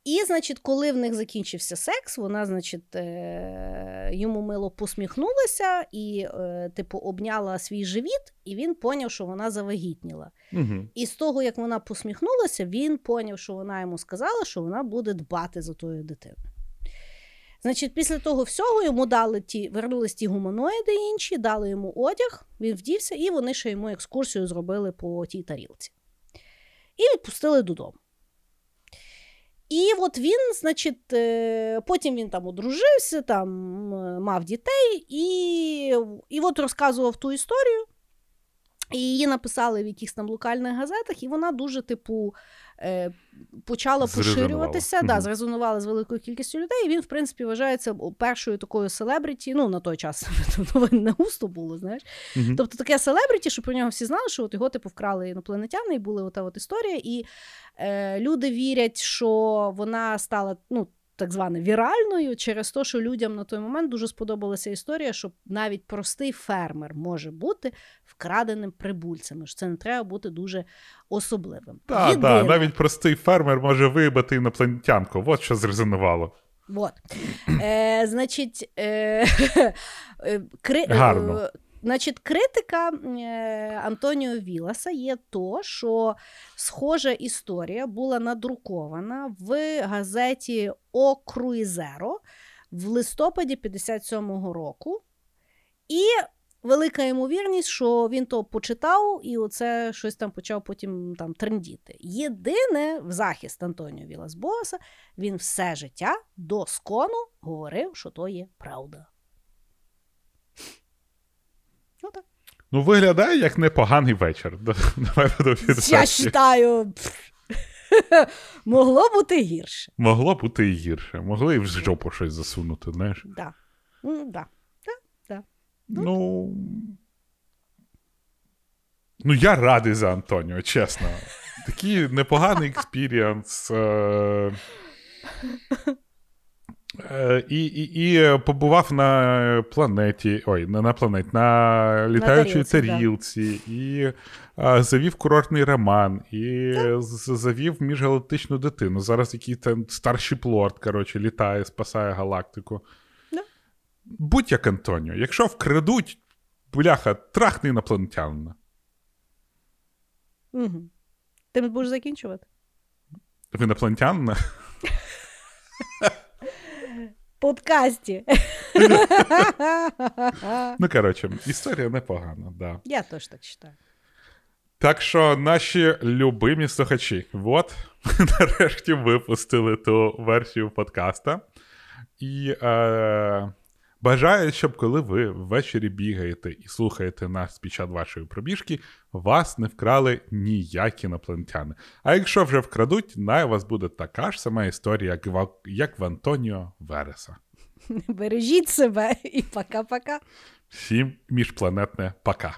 І, значить, коли в них закінчився секс, вона, значить, е, йому мило посміхнулася і, е, типу, обняла свій живіт, і він поняв, що вона завагітніла. Угу. І з того, як вона посміхнулася, він поняв, що вона йому сказала, що вона буде дбати за тою дитиною. Значить, після того всього йому дали ті, вернулись ті гуманоїди інші, дали йому одяг, він вдівся, і вони ще йому екскурсію зробили по тій тарілці. І відпустили додому. І от він, значить, е, потім він там одружився, там мав дітей, і, і от розказував ту історію. І її написали в якихось там локальних газетах, і вона дуже, типу, е, почала поширюватися, да, зрезонували з великою кількістю людей. І він, в принципі, вважається першою такою селебріті. Ну, на той час не густо було, знаєш. Тобто таке селебріті, що про нього всі знали, що от його типу вкрали інопланетяни, і була ота от історія. І е, люди вірять, що вона стала ну, так зване віральною через те, що людям на той момент дуже сподобалася історія, що навіть простий фермер може бути вкраденим прибульцями. Що це не треба бути дуже особливим. Так, Єдине- так, навіть простий фермер може вибити інопланетянку. От що зрезонувало. Вот. Е, значить, е, е, кри... Гарно. Значить, критика е, Антоніо Віласа є то, що схожа історія була надрукована в газеті О Круїзеро в листопаді 57-го року. І велика ймовірність, що він то почитав і оце щось там почав потім там трендіти. Єдине в захист Антоніо Вілас Боаса, він все життя до скону говорив, що то є правда. Отак. Ну, виглядає як непоганий вечір. Давай Я вважаю, могло бути гірше. Могло бути і гірше. Могли і в жопу щось засунути, знаєш. Да. М, Да. Ну. Ну, я радий за Антоніо, чесно. Такий непоганий experience. Е... Е, і, і, і побував на планеті, ой, не на планеті, на літаючій тарілці, да. і е, завів курортний роман, і з- завів міжгалактичну дитину. Зараз там старший плорд, коротше, літає, спасає галактику. Да. Будь як Антоніо, якщо вкрадуть, бляха, трахни інопланетянина. Угу. Ти будеш закінчувати? Інопланетянина? Подкасті. Ну, коротше, історія непогана, да. Я теж так вважаю. Так що наші любимі слухачі, от нарешті випустили ту версію подкаста. І е, бажаю, щоб коли ви ввечері бігаєте і слухаєте нас під час вашої пробіжки, вас не вкрали ніякі інопланетяни. А якщо вже вкрадуть, най у вас буде така ж сама історія, як в, як в Антоніо Вереса. Бережіть себе і пока-пока. Всім міжпланетне пока.